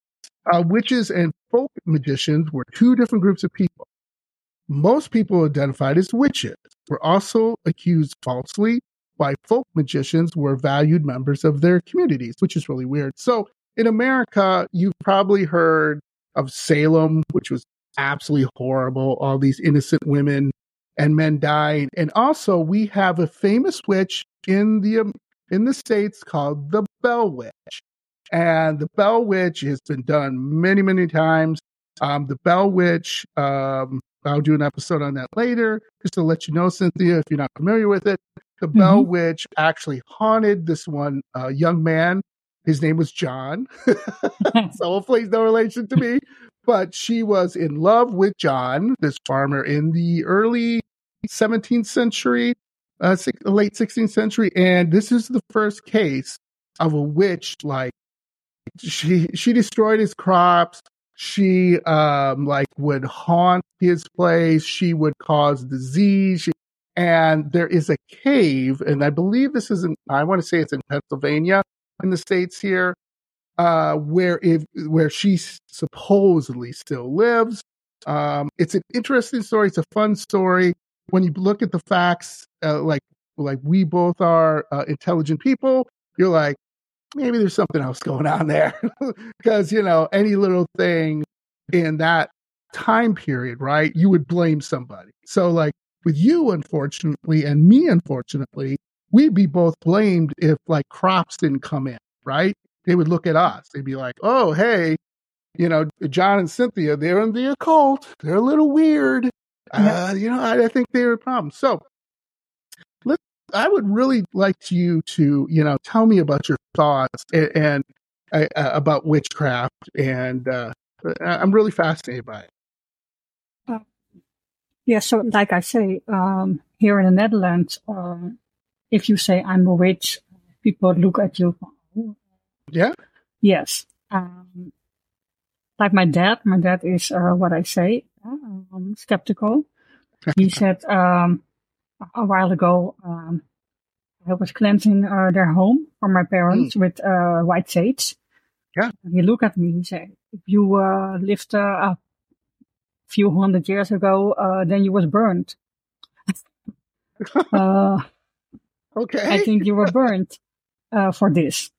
Uh, witches and folk magicians were two different groups of people. Most people identified as witches were also accused falsely, while folk magicians were valued members of their communities, which is really weird. So in America, you've probably heard of Salem, which was absolutely horrible. All these innocent women and men died. And also, we have a famous witch in the um, in the states called the Bell Witch, and the Bell Witch has been done many, many times. Um, the Bell Witch, um, I'll do an episode on that later, just to let you know, Cynthia, if you're not familiar with it. The mm-hmm. Bell Witch actually haunted this one uh, young man. His name was John. so hopefully he's no relation to me. But she was in love with John, this farmer, in the early 17th century, uh, late 16th century. And this is the first case of a witch, like, she she destroyed his crops she um like would haunt his place. She would cause disease. She, and there is a cave and i believe this is in i want to say it's in pennsylvania in the states here uh where if where she supposedly still lives. Um it's an interesting story. It's a fun story. When you look at the facts uh, like like we both are uh, intelligent people you're like maybe there's something else going on there. Because you know any little thing in that time period right you would blame somebody. So like with you unfortunately and me unfortunately we'd be both blamed if like crops didn't come in right? They would look at us. They'd be like oh hey you know john and cynthia they're in the occult. They're a little weird. Yeah. uh, you know I, I think they're a problem. So I would really like you to, you know, tell me about your thoughts and, and uh, uh, about witchcraft, and uh, I'm really fascinated by it. Uh, yeah, so like I say, um, here in the Netherlands, um, if you say I'm a witch, people look at you. Yeah. Yes. Um, like my dad, my dad is uh, what I say, um, skeptical. He said, um, a while ago, um, I was cleansing uh, their home for my parents mm. with uh, white sage. Yeah. And he looked at me and said, if you uh, lived uh, a few hundred years ago, uh, then you was burned. Uh, okay. I think you were burned for this.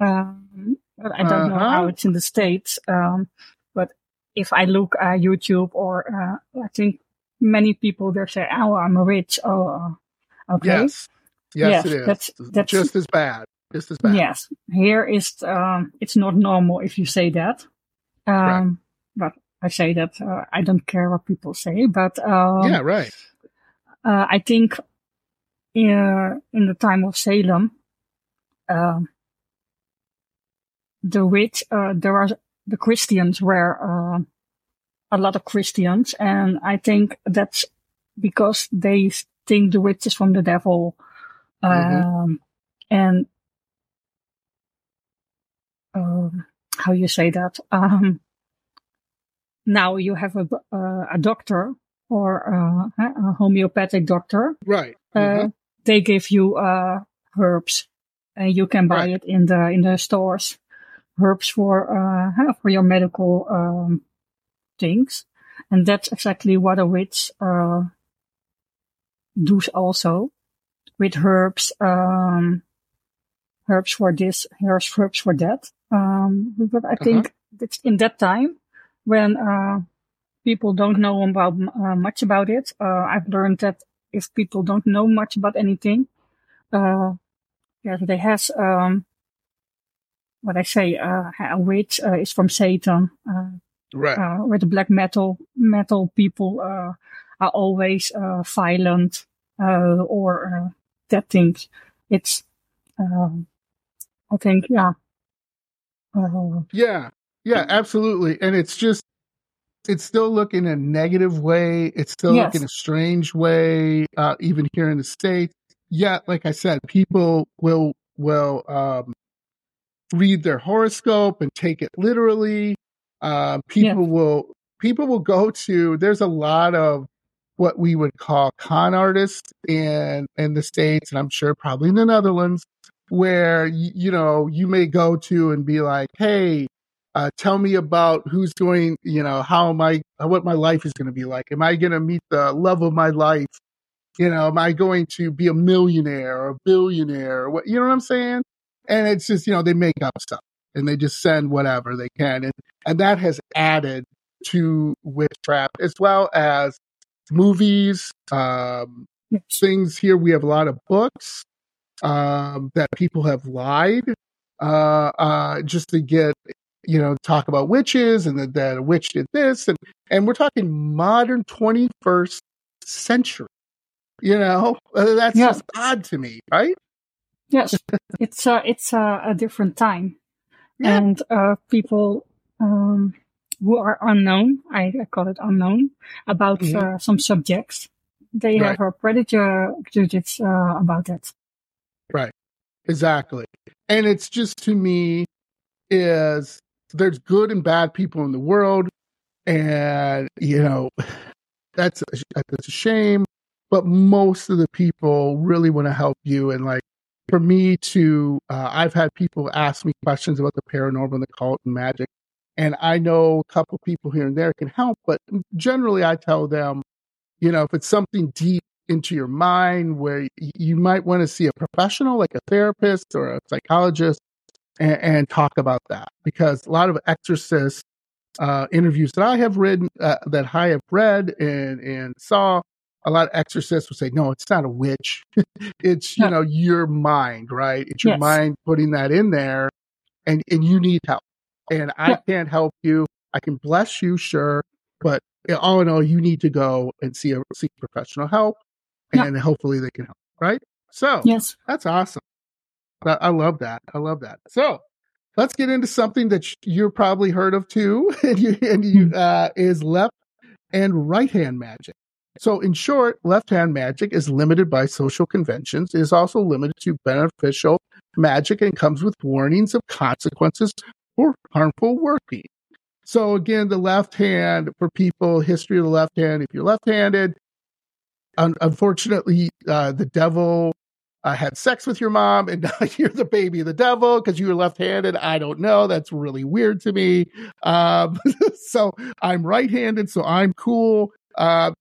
Um, I don't uh-huh. know how uh-huh. it's in the States. Um, but if I look at YouTube or I think many people there say, "Oh, I'm rich." Oh, uh, okay. Yes, yes, yes it is. That's, that's just as bad. Just as bad. Yes, here is um, it's not normal if you say that. Um, right. But I say that uh, I don't care what people say. But um, yeah, right. Uh, I think in, uh, in the time of Salem, um, the witch, uh, there are the Christians were uh, a lot of Christians, and I think that's because they think the witch is from the devil, mm-hmm. um, and um, how you say that. Um, now you have a uh, a doctor or uh, a homeopathic doctor, right? Uh, mm-hmm. They give you uh, herbs, and you can buy right. it in the in the stores. Herbs for uh, for your medical um, things. And that's exactly what a witch uh, does also with herbs, um, herbs for this, herbs, herbs for that. Um, but I think uh-huh. it's in that time when uh, people don't know about uh, much about it. Uh, I've learned that if people don't know much about anything, uh, yeah, they has um, what I say, uh, a witch uh, is from Satan. Uh, right. Uh, where the black metal metal people uh, are always uh, violent uh, or uh, that things. It's, um, I think, yeah. Uh, yeah, yeah, absolutely. And it's just, it's still looking a negative way. It's still Yes. looking a strange way, uh, even here in the States. Yeah, like I said, people will, will, um, read their horoscope and take it literally. Uh, people will, people will go to, there's a lot of what we would call con artists in, in the States, and I'm sure probably in the Netherlands, where, y- you know, you may go to and be like, Hey, uh, tell me about who's going, you know, how am I, what my life is going to be like. Am I going to meet the love of my life? You know, am I going to be a millionaire or a billionaire? Or what, you know what I'm saying? And it's just, you know, they make up stuff and they just send whatever they can. And, and that has added to witchcraft as well as movies, um, things here. We have a lot of books um, that people have lied uh, uh, just to get, you know, talk about witches and that, that a witch did this. And, and we're talking modern 21st century. You know, Uh, that's Yeah. just odd to me, right? Yes, it's uh, it's uh, a different time, Yeah. and uh, people um, who are unknown, I, I call it unknown, about Mhm. uh, some subjects, they Right. have a predator prejudice uh, about that. Right. Exactly. And it's just to me is there's good and bad people in the world. And, you know, that's, a, that's a shame. But most of the people really want to help you. And like for me to, uh, I've had people ask me questions about the paranormal and the cult and magic. And I know a couple people here and there can help, but generally I tell them, you know, if it's something deep into your mind where you might want to see a professional like a therapist or a psychologist and, and talk about that because a lot of exorcist uh, interviews that I have read uh, that I have read and and saw a lot of exorcists would say no it's not a witch it's you know your mind right it's your Yes. mind putting that in there and and you need help and I Yeah. can't help you I can bless you sure but all in all you need to go and see a seek professional help Yeah. and hopefully they can help right so Yes, that's awesome. I, I love that. I love that. So let's get into something that you're probably heard of too, and you, and you uh, is left and right hand magic. So in short, left hand magic is limited by social conventions. It is also limited to beneficial magic and comes with warnings of consequences for harmful working. So again, the left hand for people, history of the left hand. If you're left-handed, un- unfortunately, uh, the devil uh, had sex with your mom and now you're the baby of the devil because you were left-handed. I don't know. That's really weird to me. Um, so I'm right-handed, so I'm cool. Uh,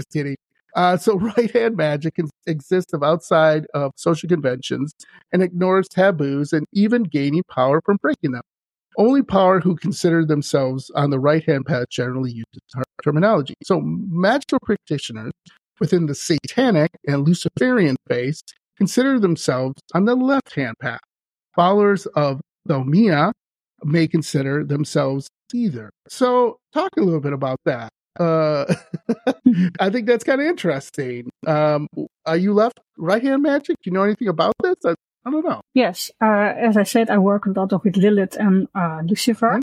just kidding. Uh, so right hand magic exists outside of social conventions and ignores taboos and even gaining power from breaking them. Only power who consider themselves on the right hand path generally use the ter- terminology. So magical practitioners within the satanic and Luciferian faith consider themselves on the left hand path. Followers of Thelema may consider themselves either. So talk a little bit about that. Uh, I think that's kind of interesting. Um, are you left right hand magic? Do you know anything about this? I, I don't know. yes. Uh, as I said, I work a lot with Lilith and uh, Lucifer.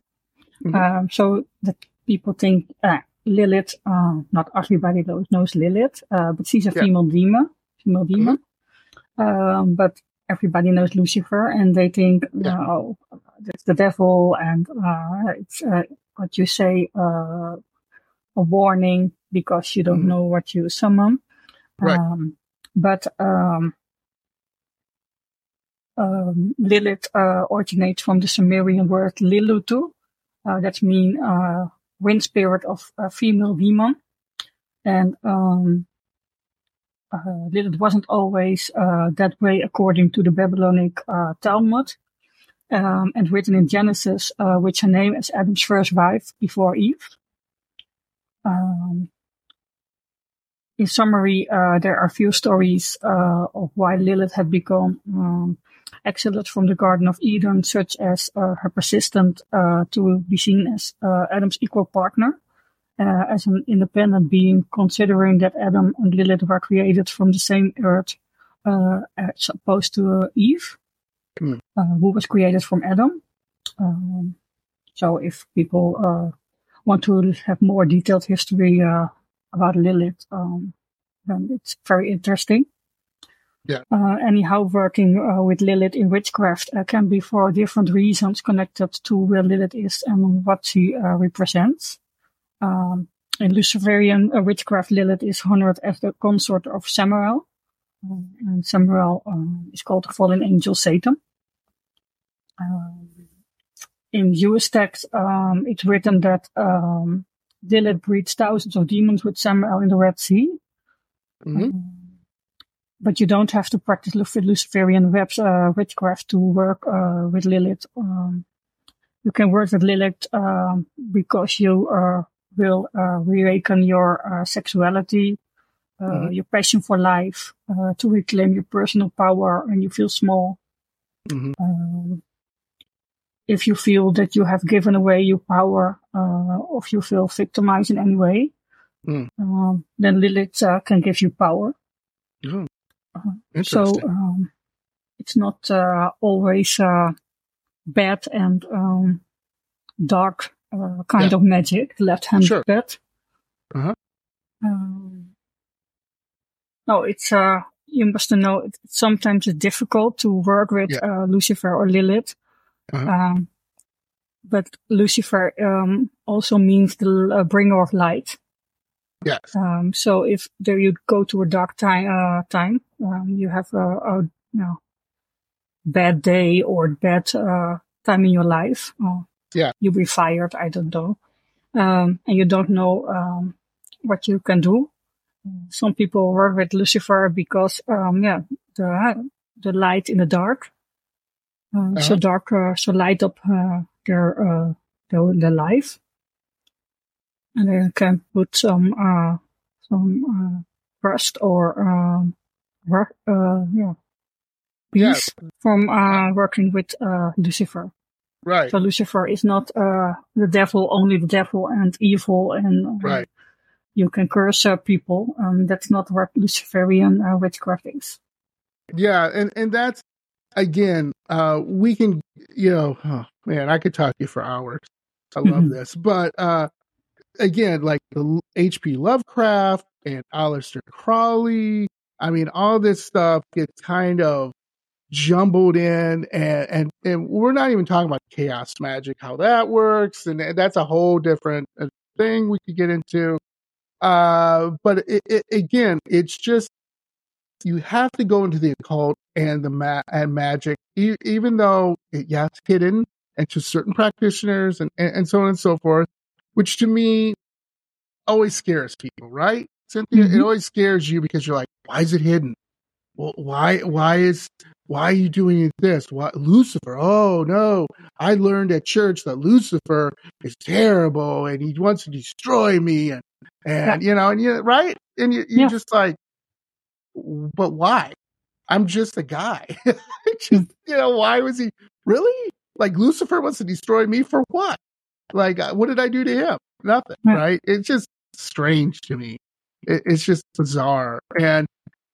Mhm. Um, so that people think uh, Lilith. Uh, not everybody knows, knows Lilith, uh, but she's a Yeah. female demon. Female demon. Um, but everybody knows Lucifer, and they think, Yeah. that's the devil, and uh, it's uh, what you say, uh, a warning because you don't Mhm. know what you summon. Right. Um, but um, um, Lilith uh, originates from the Sumerian word Lilitu. Uh, that means uh, wind spirit of a female demon. And um, uh, Lilith wasn't always uh, that way according to the Babylonic uh, Talmud. Um, and written in Genesis, uh, which her name is Adam's first wife before Eve. Um, in summary, uh, there are few stories uh, of why Lilith had become um, exiled from the Garden of Eden, such as uh, her persistent uh, to be seen as uh, Adam's equal partner, uh, as an independent being, considering that Adam and Lilith were created from the same earth, as opposed to Eve, mm. who was created from Adam. Um, so, if people want to have more detailed history about Lilith, um, then it's very interesting. Yeah. Uh, anyhow, working uh, with Lilith in witchcraft uh, can be for different reasons connected to where Lilith is and what she uh, represents. Um, in Luciferian uh, witchcraft, Lilith is honored as the consort of Samael. Um, and Samael um, is called the fallen angel Satan. Um, in text, um, it's written that um, Lilith breeds thousands of demons with Samael in the Red Sea. Mm-hmm. Um, but you don't have to practice Luciferian webs, uh, witchcraft to work uh, with Lilith. Um, you can work with Lilith um, because you uh, will uh, reawaken your uh, sexuality, uh, mm-hmm. your passion for life, to reclaim your personal power, and you feel small. Mm-hmm. If you feel that you have given away your power, or if you feel victimized in any way, mm. um, then Lilith can give you power. Oh. Uh, so um, it's not uh, always uh, bad and um, dark uh, kind yeah. of magic, left hand sure. bad. Uh-huh. Um, no, it's uh, you must know Sometimes it's difficult to work with yeah. uh, Lucifer or Lilith. Uh-huh. Um, but Lucifer um, also means the bringer of light. Yes. Um, so if there you go to a dark time, uh, time, um, you have a, a you know, bad day or bad, uh, time in your life. yeah. You'll be fired. I don't know. Um, and you don't know, um, what you can do. Some people work with Lucifer because, um, yeah, the, the light in the dark. Uh. So dark, uh, so light up, uh, their, uh, their, their life and then can put some uh, some uh, rust or um, uh, yeah, peace yeah. from uh, working with uh, Lucifer. Right. So Lucifer is not uh, the devil, only the devil and evil, and right. You can curse uh, people. Um, that's not what Luciferian uh, witchcraft is. Yeah, and and that's again, uh, we can, you know, oh, man, I could talk to you for hours. I love mm-hmm. this, but uh, again, like the H.P. Lovecraft and Aleister Crowley. I mean, all this stuff gets kind of jumbled in and, and, and we're not even talking about chaos magic, how that works. And, and that's a whole different uh, thing we could get into. Uh, but it, it, again, it's just, you have to go into the occult and the ma- and magic, e- even though it, yeah, it's hidden and to certain practitioners and, and, and so on and so forth which to me always scares people, right? Cynthia, mm-hmm. it always scares you because you're like, why is it hidden? Well, why, why is, why are you doing this? Why Lucifer? Oh no, I learned at church that Lucifer is terrible and he wants to destroy me and, and, yeah. you know, and you, right? And you, you're yeah. just like, but why? I'm just a guy. just, you know, why was he really like Lucifer wants to destroy me for what? Like, uh, what did I do to him? Nothing, right? It's just strange to me. It, it's just bizarre. And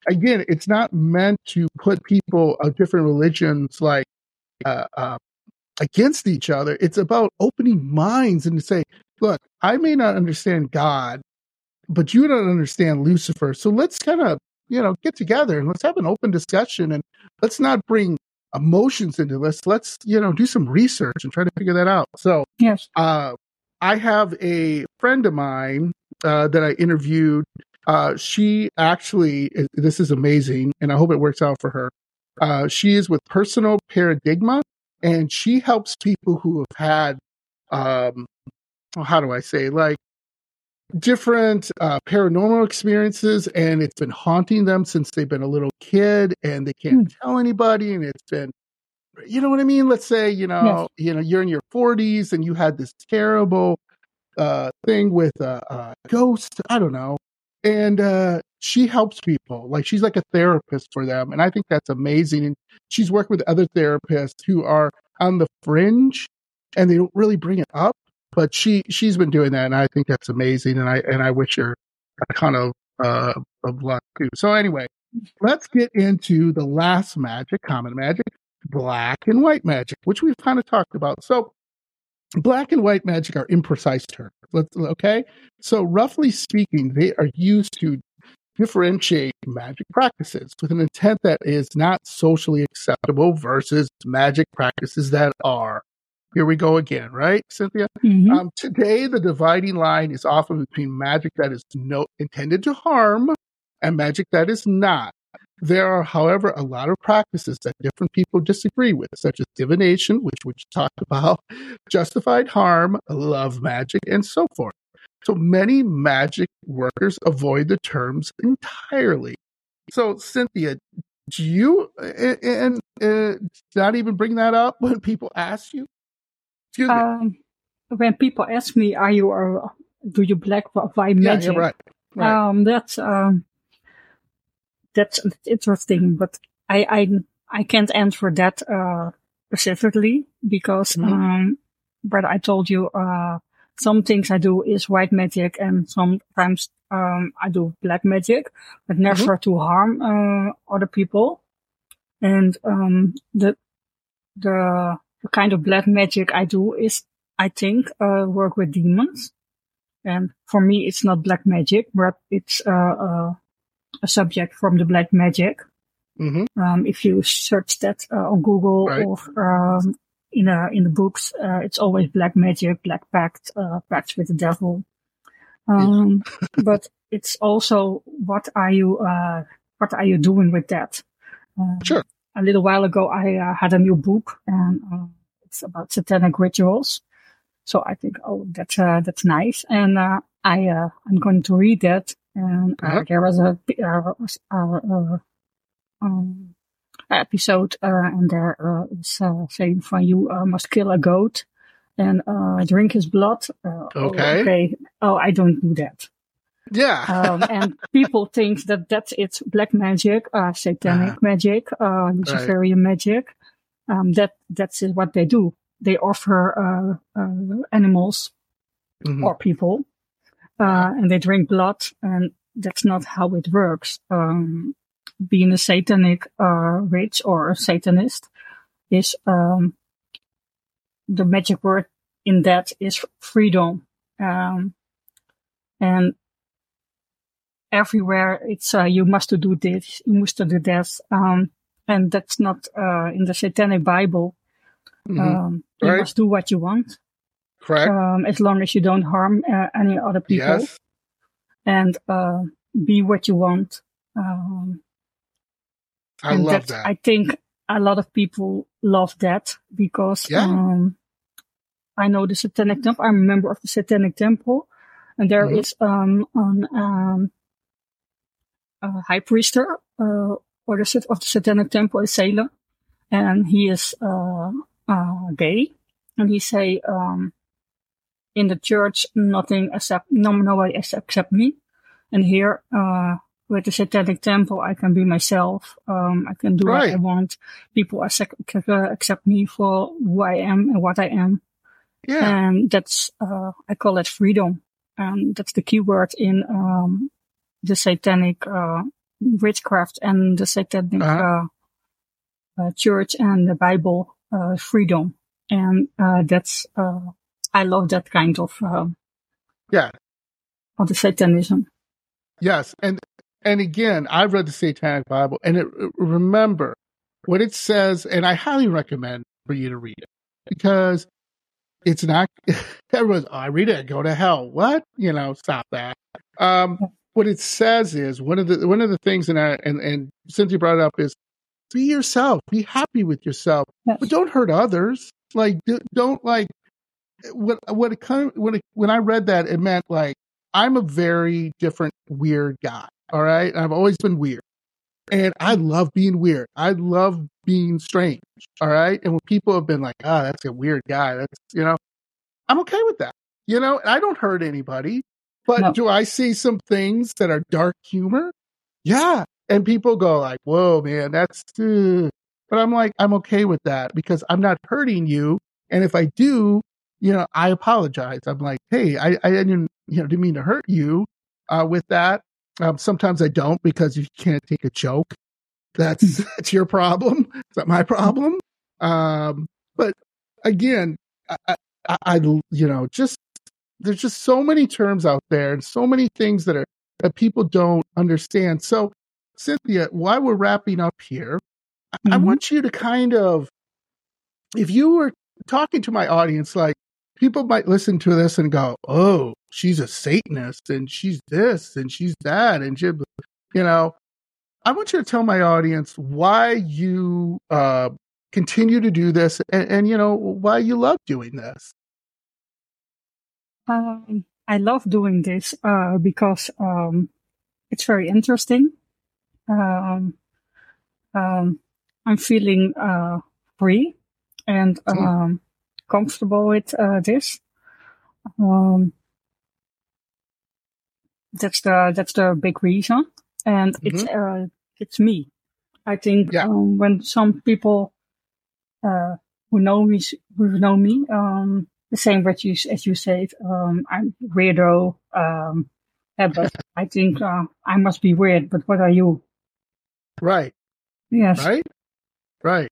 again, it's not meant to put people of different religions like uh, uh, against each other. It's about opening minds and to say, look, I may not understand God, but you don't understand Lucifer. So let's kind of, you know, get together and let's have an open discussion and let's not bring emotions into this. Let's, you know, do some research and try to figure that out. So, yes, uh, I have a friend of mine uh, that I interviewed. Uh, she actually, this is amazing, and I hope it works out for her. Uh, she is with Personal Paradigma, and she helps people who have had, um, how do I say, like different uh, paranormal experiences and it's been haunting them since they've been a little kid and they can't mm. tell anybody and it's been you know what i mean let's say you know yes. you know you're in your 40s and you had this terrible uh, thing with a, uh, ghosts. I don't know, and uh, she helps people. Like she's like a therapist for them, and I think that's amazing. And she's worked with other therapists who are on the fringe, and they don't really bring it up. But she she's been doing that, and I think that's amazing. And I and I wish her a ton of uh, of luck too. So anyway, let's get into the last magic, common magic, black and white magic, which we've kind of talked about. So black and white magic are imprecise terms. Let's, okay. So roughly speaking, they are used to differentiate magic practices with an intent that is not socially acceptable versus magic practices that are. Here we go again, right, Cynthia? Mhm. Um, today, the dividing line is often between magic that is no, intended to harm and magic that is not. There are, however, a lot of practices that different people disagree with, such as divination, which we talked about, justified harm, love magic, and so forth. So many magic workers avoid the terms entirely. So, Cynthia, do you and, and uh, not even bring that up when people ask you? Excuse me. Um, when people ask me, "Are you a do you black or white yeah, magic?" yeah, right. Right. Um, that's um, that's interesting, but I I I can't answer that uh specifically because Mhm. um, but I told you uh some things I do is white magic and sometimes um I do black magic, but never to harm uh other people. And um the the the kind of black magic I do is I think uh work with demons. And for me, it's not black magic, but it's uh, uh, a subject from the black magic. hmm Um, if you search that uh, on Google Right. or um, in a, in the books, uh, it's always black magic, black pact, uh, pact with the devil. Um, but it's also what are you uh, what are you doing with that? Uh, Sure. A little while ago, I uh, had a new book, and uh, it's about satanic rituals. So I think, oh, that's uh, that's nice, and uh, I uh, I'm going to read that. And uh, Uh-huh. there was a uh, uh, uh, um, episode, uh, and there uh, is uh, saying from you uh, must kill a goat and uh, drink his blood. Uh, oh, Okay. okay. Oh, I don't do that. Yeah. Um, and people think that that's it's black magic, uh, satanic Uh-huh. magic, uh, Luciferian magic. Um, that that's what they do. They offer uh, uh, animals Mhm. or people, uh, and they drink blood, and that's not how it works. Um, being a satanic uh, witch or a satanist is um, the magic word in that is freedom, um, and everywhere it's uh, you must do this, you must do that, um, and that's not uh, in the satanic Bible. Mhm. Um, you Right. must do what you want Correct. um, as long as you don't harm uh, any other people yes. and uh, be what you want. Um, I love that. I think a lot of people love that because Yeah. um, I know the Satanic Temple. I'm a member of the Satanic Temple, and there Mhm. is um, an um, a high priester uh, or the of the Satanic Temple is Salem, and he is uh, uh, gay, and he say um, in the church nothing accept no nobody accept me, and here uh, with the Satanic Temple I can be myself. Um, I can do what I want. People accept, accept me for who I am and what I am yeah. and that's uh, I call it freedom, and that's the key word in um, the satanic uh, witchcraft and the satanic Uh-huh. uh, uh, church and the Bible uh, freedom, and uh, that's uh, I love that kind of uh, Yeah. of the satanism. Yes, and and again, I've read the Satanic Bible, and it, remember what it says, and I highly recommend for you to read it because it's not. Everyone's, oh, I read it, go to hell. What? You know, stop that. Um, what it says is one of the one of the things, and I, and and Cynthia brought it up is be yourself, be happy with yourself, Yes. but don't hurt others. Like, do- don't like what what it kind of, when it, when I read that, it meant like I'm a very different weird guy. All right, I've always been weird, and I love being weird. I love being strange. All right, and when people have been like, "Ah, that's a weird guy," that's you know, I'm okay with that. You know, I don't hurt anybody, but No. do I see some things that are dark humor? Yeah. And people go like, whoa, man, that's, uh. but I'm like, I'm okay with that because I'm not hurting you. And if I do, you know, I apologize. I'm like, hey, I, I didn't, you know, didn't mean to hurt you uh, with that. Um, sometimes I don't because you can't take a joke. That's that's your problem. It's not my problem. Um, but again, I, I, I, you know, just there's just so many terms out there and so many things that are that people don't understand. So, Cynthia, while we're wrapping up here, I, I want you to kind of, if you were talking to my audience, like people might listen to this and go, "Oh, she's a Satanist and she's this and she's that," and she, you know, I want you to tell my audience why you uh, continue to do this and, and you know why you love doing this. Um, I love doing this uh, because um, it's very interesting. Um, um, I'm feeling uh, free and Hmm. um, comfortable with uh, this. Um, that's the that's the big reason, and it's uh, it's me. I think Yeah. um, when some people uh, who know me who know me um, the same what you as you said um, I'm weirdo. Um, yeah, but I think uh, I must be weird. But what are you? Right, Yes. right, right.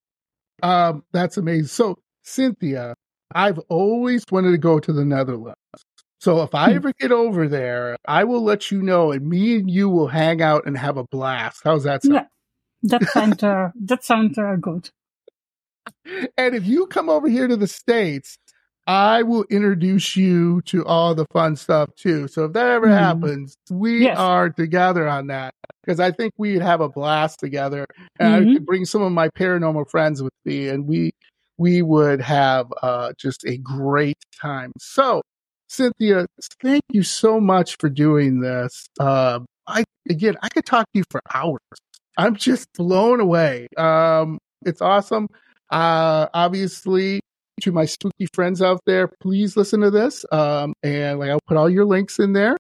Um, that's amazing. So, Cynthia, I've always wanted to go to the Netherlands. So if I Hmm. ever get over there, I will let you know, and me and you will hang out and have a blast. How's that sound? Yeah. That sounds uh, that sounds uh, good. And if you come over here to the States, I will introduce you to all the fun stuff too. So if that ever Hmm. happens, we Yes. are together on that because I think we'd have a blast together. And I Mhm. could bring some of my paranormal friends with me and we we would have uh, just a great time. So Cynthia, thank you so much for doing this. Uh, I again, I could talk to you for hours. I'm just blown away. Um, it's awesome. Uh, obviously, to my spooky friends out there, please listen to this. Um, and like I'll put all your links in there.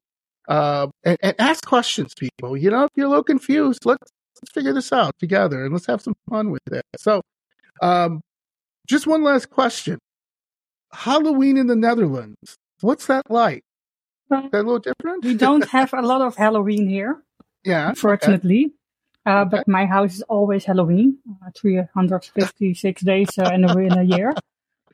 Uh, and, and ask questions, people. You know, if you're a little confused, let's let's figure this out together and let's have some fun with it. So, um, just one last question: Halloween in the Netherlands. What's that like? Uh, Is that a little different? we don't have a lot of Halloween here, yeah. unfortunately. Uh, but my house is always Halloween, uh, 356 days uh, in, a, in a year.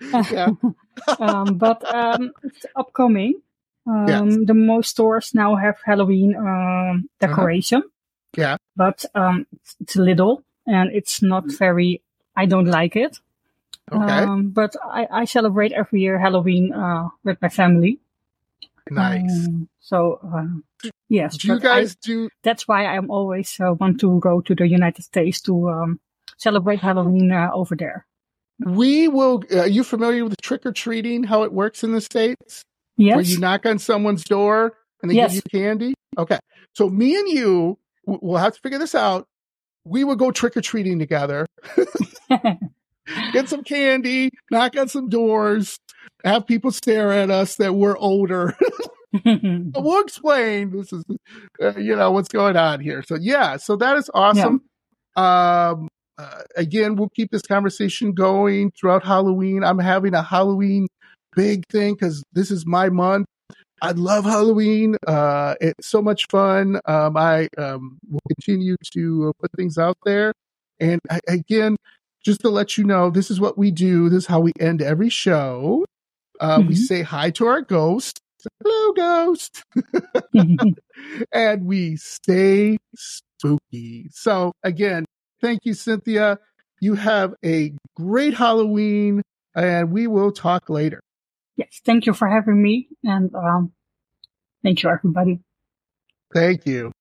Yeah. um, but um, it's upcoming. Um, Yes. The most stores now have Halloween um, decoration. Yeah. But um, it's, it's little and it's not very. I don't like it. Okay. Um, but I, I celebrate every year Halloween uh, with my family. nice. Um, so um, yes, do you but I- guys do? that's why I'm always uh, want to go to the United States to um, celebrate Halloween uh, over there. We will. uh, Are you familiar with trick or treating? How it works in the states? Yes. Where you knock on someone's door and they Yes. give you candy. Okay, so me and you, we'll have to figure this out. We would go trick or treating together, get some candy, knock on some doors, have people stare at us that we're older. We'll explain this is uh, you know what's going on here so yeah so that is awesome um uh, again we'll keep this conversation going throughout halloween. I'm having a halloween big thing because this is my month. I love halloween uh it's so much fun. Um i um will continue to uh, put things out there. And I, again just to let you know this is what we do. This is how we end every show. Uh, we Mhm. say hi to our ghost hello ghost. And we stay spooky. So again, thank you, Cynthia. You have a great Halloween and we will talk later. yes, thank you for having me, and um, thank you, everybody. Thank you.